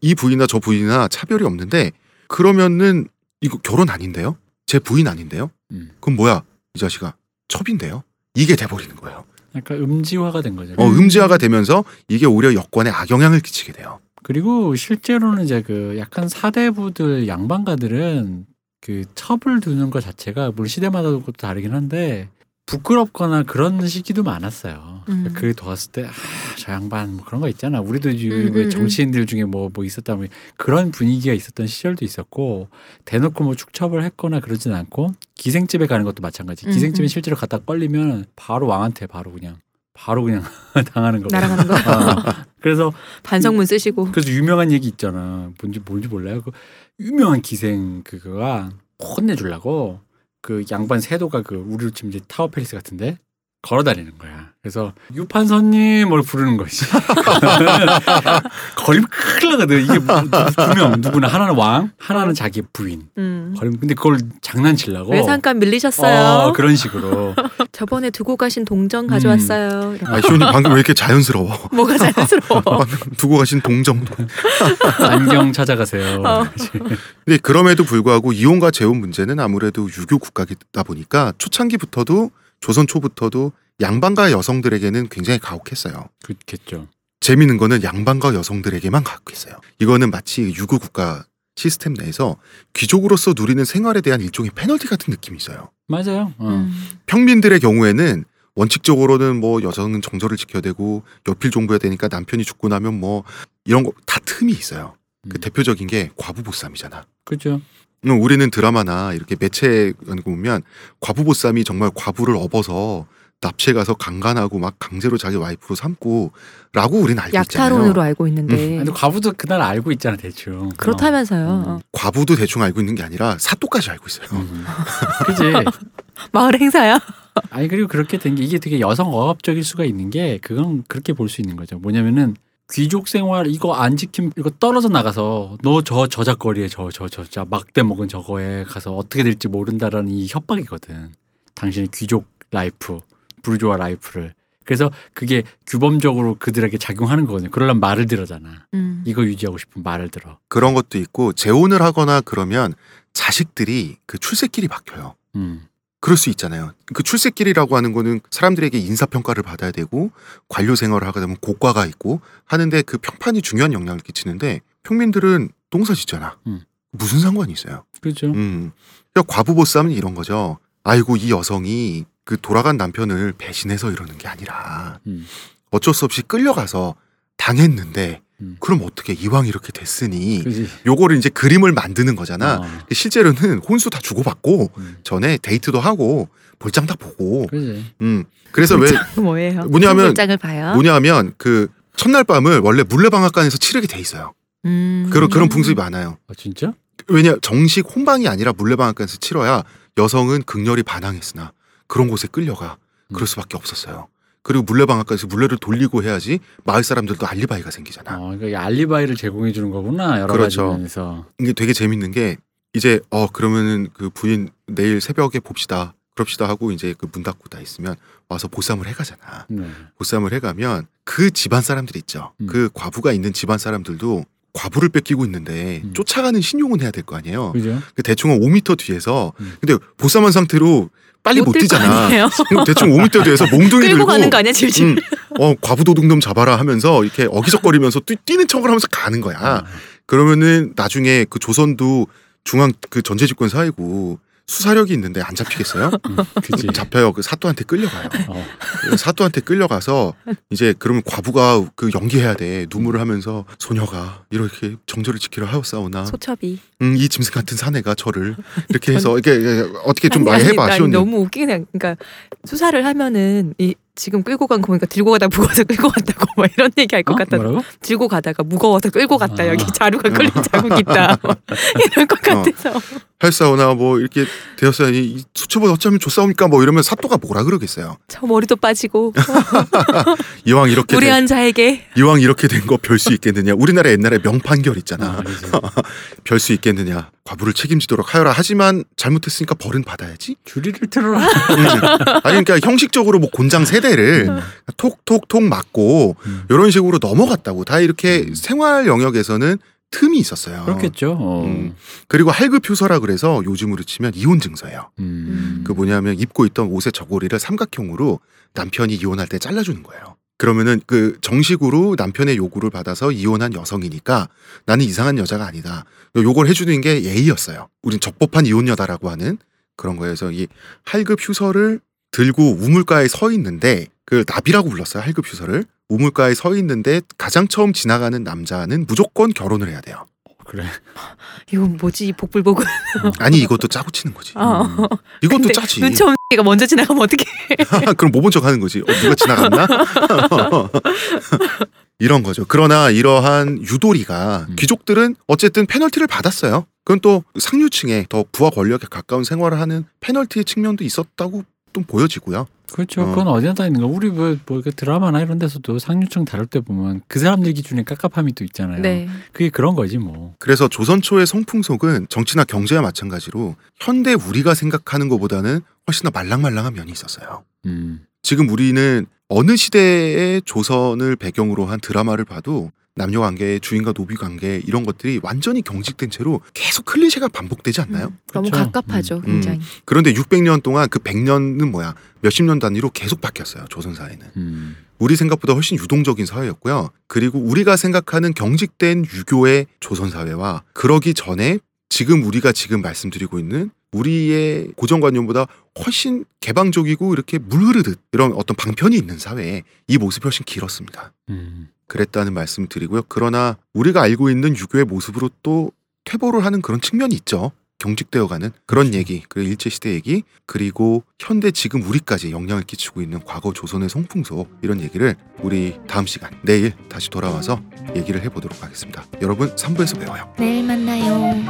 그이 부인이나 저 부인이나 차별이 없는데 그러면은 이거 결혼 아닌데요? 제 부인 아닌데요? 음. 그럼 뭐야 이 자식아 첩인데요? 이게 돼버리는 거예요. 약간 음지화가 된 거죠. 어, 음지화가 되면서 이게 오히려 여권에 악영향을 끼치게 돼요. 그리고 실제로는 이제 그 약간 사대부들 양반가들은 그 첩을 두는 것 자체가 물론 시대마다 그것도 다르긴 한데 부끄럽거나 그런 시기도 많았어요. 음. 그 뒀을 때, 아, 저 양반 뭐 그런 거 있잖아. 우리도 음, 왜 음, 정치인들 중에 뭐, 뭐 있었다면 그런 분위기가 있었던 시절도 있었고, 대놓고 뭐 축첩을 했거나 그러진 않고, 기생집에 가는 것도 마찬가지. 음, 기생집에 음. 실제로 갖다 걸리면 바로 왕한테 바로 그냥, 바로 그냥 당하는 거. 날아가는 거. 어. 그래서 반성문 쓰시고. 그래서 유명한 얘기 있잖아. 뭔지 뭔지 몰라요. 그 유명한 기생 그거가 혼내주려고 그 양반 세도가 그 우리로 치면 이제 타워 팰리스 같은데 걸어 다니는 거야. 그래서 유판선님을 부르는 거지. 걸리면 큰일 나거든. 이게 두명 누구나 하나는 왕, 하나는 자기 부인. 음. 걸리면 근데 그걸 장난치려고. 왜 잠깐 밀리셨어요? 어, 그런 식으로. 저번에 두고 가신 동전 가져왔어요. 이렇게. 아, 희원이 방금 왜 이렇게 자연스러워? 뭐가 자연스러워. 방금 두고 가신 동정도. 안경 찾아가세요. 어. 근데 그럼에도 불구하고 이혼과 재혼 문제는 아무래도 유교 국가이다 보니까 초창기부터도 조선 초부터도 양반과 여성들에게는 굉장히 가혹했어요. 그렇겠죠. 재미있는 거는 양반과 여성들에게만 가혹했어요. 이거는 마치 유교 국가 시스템 내에서 귀족으로서 누리는 생활에 대한 일종의 페널티 같은 느낌이 있어요. 맞아요. 어. 음. 평민들의 경우에는 원칙적으로는 뭐 여성은 정절을 지켜야 되고 여필 종부해야 되니까 남편이 죽고 나면 뭐 이런 거 다 틈이 있어요. 그 음. 대표적인 게 과부보쌈이잖아. 그렇죠. 음, 우리는 드라마나 이렇게 매체 보면 과부보쌈이 정말 과부를 업어서 납치해 가서 강간하고 막 강제로 자기 와이프로 삼고 라고 우리는 알고 약탈혼으로 있잖아요. 알고 있는데. 근데 과부도 그날 알고 있잖아 대충. 그렇다면서요. 음. 어. 과부도 대충 알고 있는 게 아니라 사또까지 알고 있어요. 어. 음. 그지. 마을 행사야. 아니 그리고 그렇게 된 게 이게 되게 여성 억압적일 수가 있는 게 그건 그렇게 볼 수 있는 거죠. 뭐냐면은 귀족 생활 이거 안 지키면 이거 떨어져 나가서 너 저 저작거리에 저 저저저 막대 먹은 저거에 가서 어떻게 될지 모른다라는 이 협박이거든. 당신의 귀족 life, 부르주아 life를. 그래서 그게 규범적으로 그들에게 작용하는 거거든요. 그러려면 말을 들어잖아. 음. 이거 유지하고 싶으면 말을 들어. 그런 것도 있고 재혼을 하거나 그러면 자식들이 그 출세길이 바뀌어요. 음. 그럴 수 있잖아요. 그 출세길이라고 하는 거는 사람들에게 인사평가를 받아야 되고 관료 생활을 하게 되면 고과가 있고 하는데 그 평판이 중요한 영향을 끼치는데 평민들은 농사 짓잖아. 음. 무슨 상관이 있어요? 그렇죠. 음. 그러니까 과부보쌈은 이런 거죠. 아이고 이 여성이 그 돌아간 남편을 배신해서 이러는 게 아니라 음. 어쩔 수 없이 끌려가서 당했는데 음. 그럼 어떻게 이왕 이렇게 됐으니 그지. 요거를 이제 그림을 만드는 거잖아. 어. 실제로는 혼수 다 주고받고 음. 전에 데이트도 하고 볼장 다 보고 그지. 음 그래서 왜 뭐예요? 뭐냐면- 장을 봐요. 뭐냐면 그 첫날 밤을 원래 물레방앗간에서 치르게 돼 있어요. 음. 그런 그런 풍습이 많아요. 아 진짜? 왜냐 정식 혼방이 아니라 물레방앗간에서 치러야 여성은 극렬히 반항했으나 그런 곳에 끌려가 음. 그럴 수밖에 없었어요. 그리고 물레방앗간에서 물레를 돌리고 해야지 마을 사람들도 알리바이가 생기잖아. 어, 그러니까 이 알리바이를 제공해 주는 거구나 여러 그렇죠. 가지 면에서. 이게 되게 재밌는 게 이제 어 그러면은 그 부인 내일 새벽에 봅시다. 그럽시다 하고 이제 그 문 닫고 다 있으면 와서 보쌈을 해가잖아. 네. 보쌈을 해가면 그 집안 사람들 있죠. 음. 그 과부가 있는 집안 사람들도 과부를 뺏기고 있는데 음. 쫓아가는 신용은 해야 될 거 아니에요. 그죠? 그 대충 한 5m 뒤에서 음. 근데 보쌈한 상태로 빨리 못 뛸거 뛰잖아. 대충 5m 뒤에서 몽둥이 끌고 들고 가는 거 아니야 질질? 음, 어 과부도둑 놈 잡아라 하면서 이렇게 어기적거리면서 뛰, 뛰는 척을 하면서 가는 거야. 아, 그러면은 나중에 그 조선도 중앙 그 전제 집권 사회고 수사력이 있는데 안 잡히겠어요? 음, 잡혀요. 그 사또한테 끌려가요. 어. 그 사또한테 끌려가서 이제 그러면 과부가 그 연기해야 돼. 눈물을 하면서 소녀가 이렇게 정절을 지키려 하였사오나. 소첩이. 음, 이 짐승 같은 사내가 저를 이렇게 해서 이게 어떻게 좀 아니, 말해봐. 아니, 아니, 너무 웃기긴 그러니까 수사를 하면은 이 지금 끌고 간 거니까 들고 가다 무거워서 끌고 갔다고 막 이런 얘기 할것 어? 같다. 뭐라고? 들고 가다가 무거워서 끌고 갔다. 아. 여기 자루가 끌린 자국 있다. 이런 것 어. 같아서. 845나 뭐 이렇게 되었으니 수첩을 어쩌면 줬사옵니까 뭐 이러면 사또가 뭐라 그러겠어요. 저 머리도 빠지고. 이왕 이렇게 무례한 자에게. 이왕 이렇게 된 거 별 수 있겠느냐. 우리나라 옛날에 명판결 있잖아. 별수 있겠느냐. 과부를 책임지도록 하여라. 하지만 잘못했으니까 벌은 받아야지. 주리를 틀어라. 음. 아니 그러니까 형식적으로 뭐 곤장 세대를 음. 톡톡톡 맞고 음. 이런 식으로 넘어갔다고. 다 이렇게 음. 생활 영역에서는 틈이 있었어요. 그렇겠죠. 어. 음. 그리고 할급 효서라 그래서 요즘으로 치면 이혼 증서예요. 음. 그 뭐냐면 입고 있던 옷의 저고리를 삼각형으로 남편이 이혼할 때 잘라주는 거예요. 그러면은 그 정식으로 남편의 요구를 받아서 이혼한 여성이니까 나는 이상한 여자가 아니다. 요걸 해주는 게 예의였어요. 우린 적법한 이혼녀다라고 하는 그런 거여서 이 할급 휴서를 들고 우물가에 서 있는데 그 나비라고 불렀어요. 할급 휴서를 우물가에 서 있는데 가장 처음 지나가는 남자는 무조건 결혼을 해야 돼요. 그래. 이건 뭐지 이 복불복은. 아니 이것도 짜고 치는 거지. 어. 이것도 근데 짜지. 눈치 없는 가 먼저 지나가면 어떡해. 그럼 못본척 하는 거지. 어, 누가 지나갔나? 이런 거죠. 그러나 이러한 유도리가 음. 귀족들은 어쨌든 페널티를 받았어요. 그건 또 상류층에 더 부와 권력에 가까운 생활을 하는 페널티의 측면도 있었다고 좀 보여지고요. 그렇죠. 어. 그건 어디나 다 있는 거. 우리 뭐, 뭐 드라마나 이런 데서도 상류층 다룰 때 보면 그 사람들 기준에 깝깝함이 또 있잖아요. 네. 그게 그런 거지 뭐. 그래서 조선 초의 성풍속은 정치나 경제와 마찬가지로 현대 우리가 생각하는 것보다는 훨씬 더 말랑말랑한 면이 있었어요. 음. 지금 우리는 어느 시대의 조선을 배경으로 한 드라마를 봐도 남녀 관계, 주인과 노비 관계 이런 것들이 완전히 경직된 채로 계속 클리셰가 반복되지 않나요? 음, 너무 그렇죠. 갑갑하죠, 음. 굉장히. 그런데 600년 동안 그 100년은 뭐야? 몇십 년 단위로 계속 바뀌었어요. 조선 사회는. 음. 우리 생각보다 훨씬 유동적인 사회였고요. 그리고 우리가 생각하는 경직된 유교의 조선 사회와 그러기 전에 지금 우리가 지금 말씀드리고 있는 우리의 고정관념보다 훨씬 개방적이고 이렇게 물 흐르듯 이런 어떤 방편이 있는 사회에 이 모습이 훨씬 길었습니다. 음. 그랬다는 말씀 드리고요. 그러나 우리가 알고 있는 유교의 모습으로 또 퇴보를 하는 그런 측면이 있죠. 경직되어가는 그런 그렇죠. 얘기, 그 일제시대 얘기, 그리고 현대 지금 우리까지 영향을 끼치고 있는 과거 조선의 성풍소 이런 얘기를 우리 다음 시간 내일 다시 돌아와서 얘기를 해보도록 하겠습니다. 여러분 3부에서 배워요. 내일 만나요.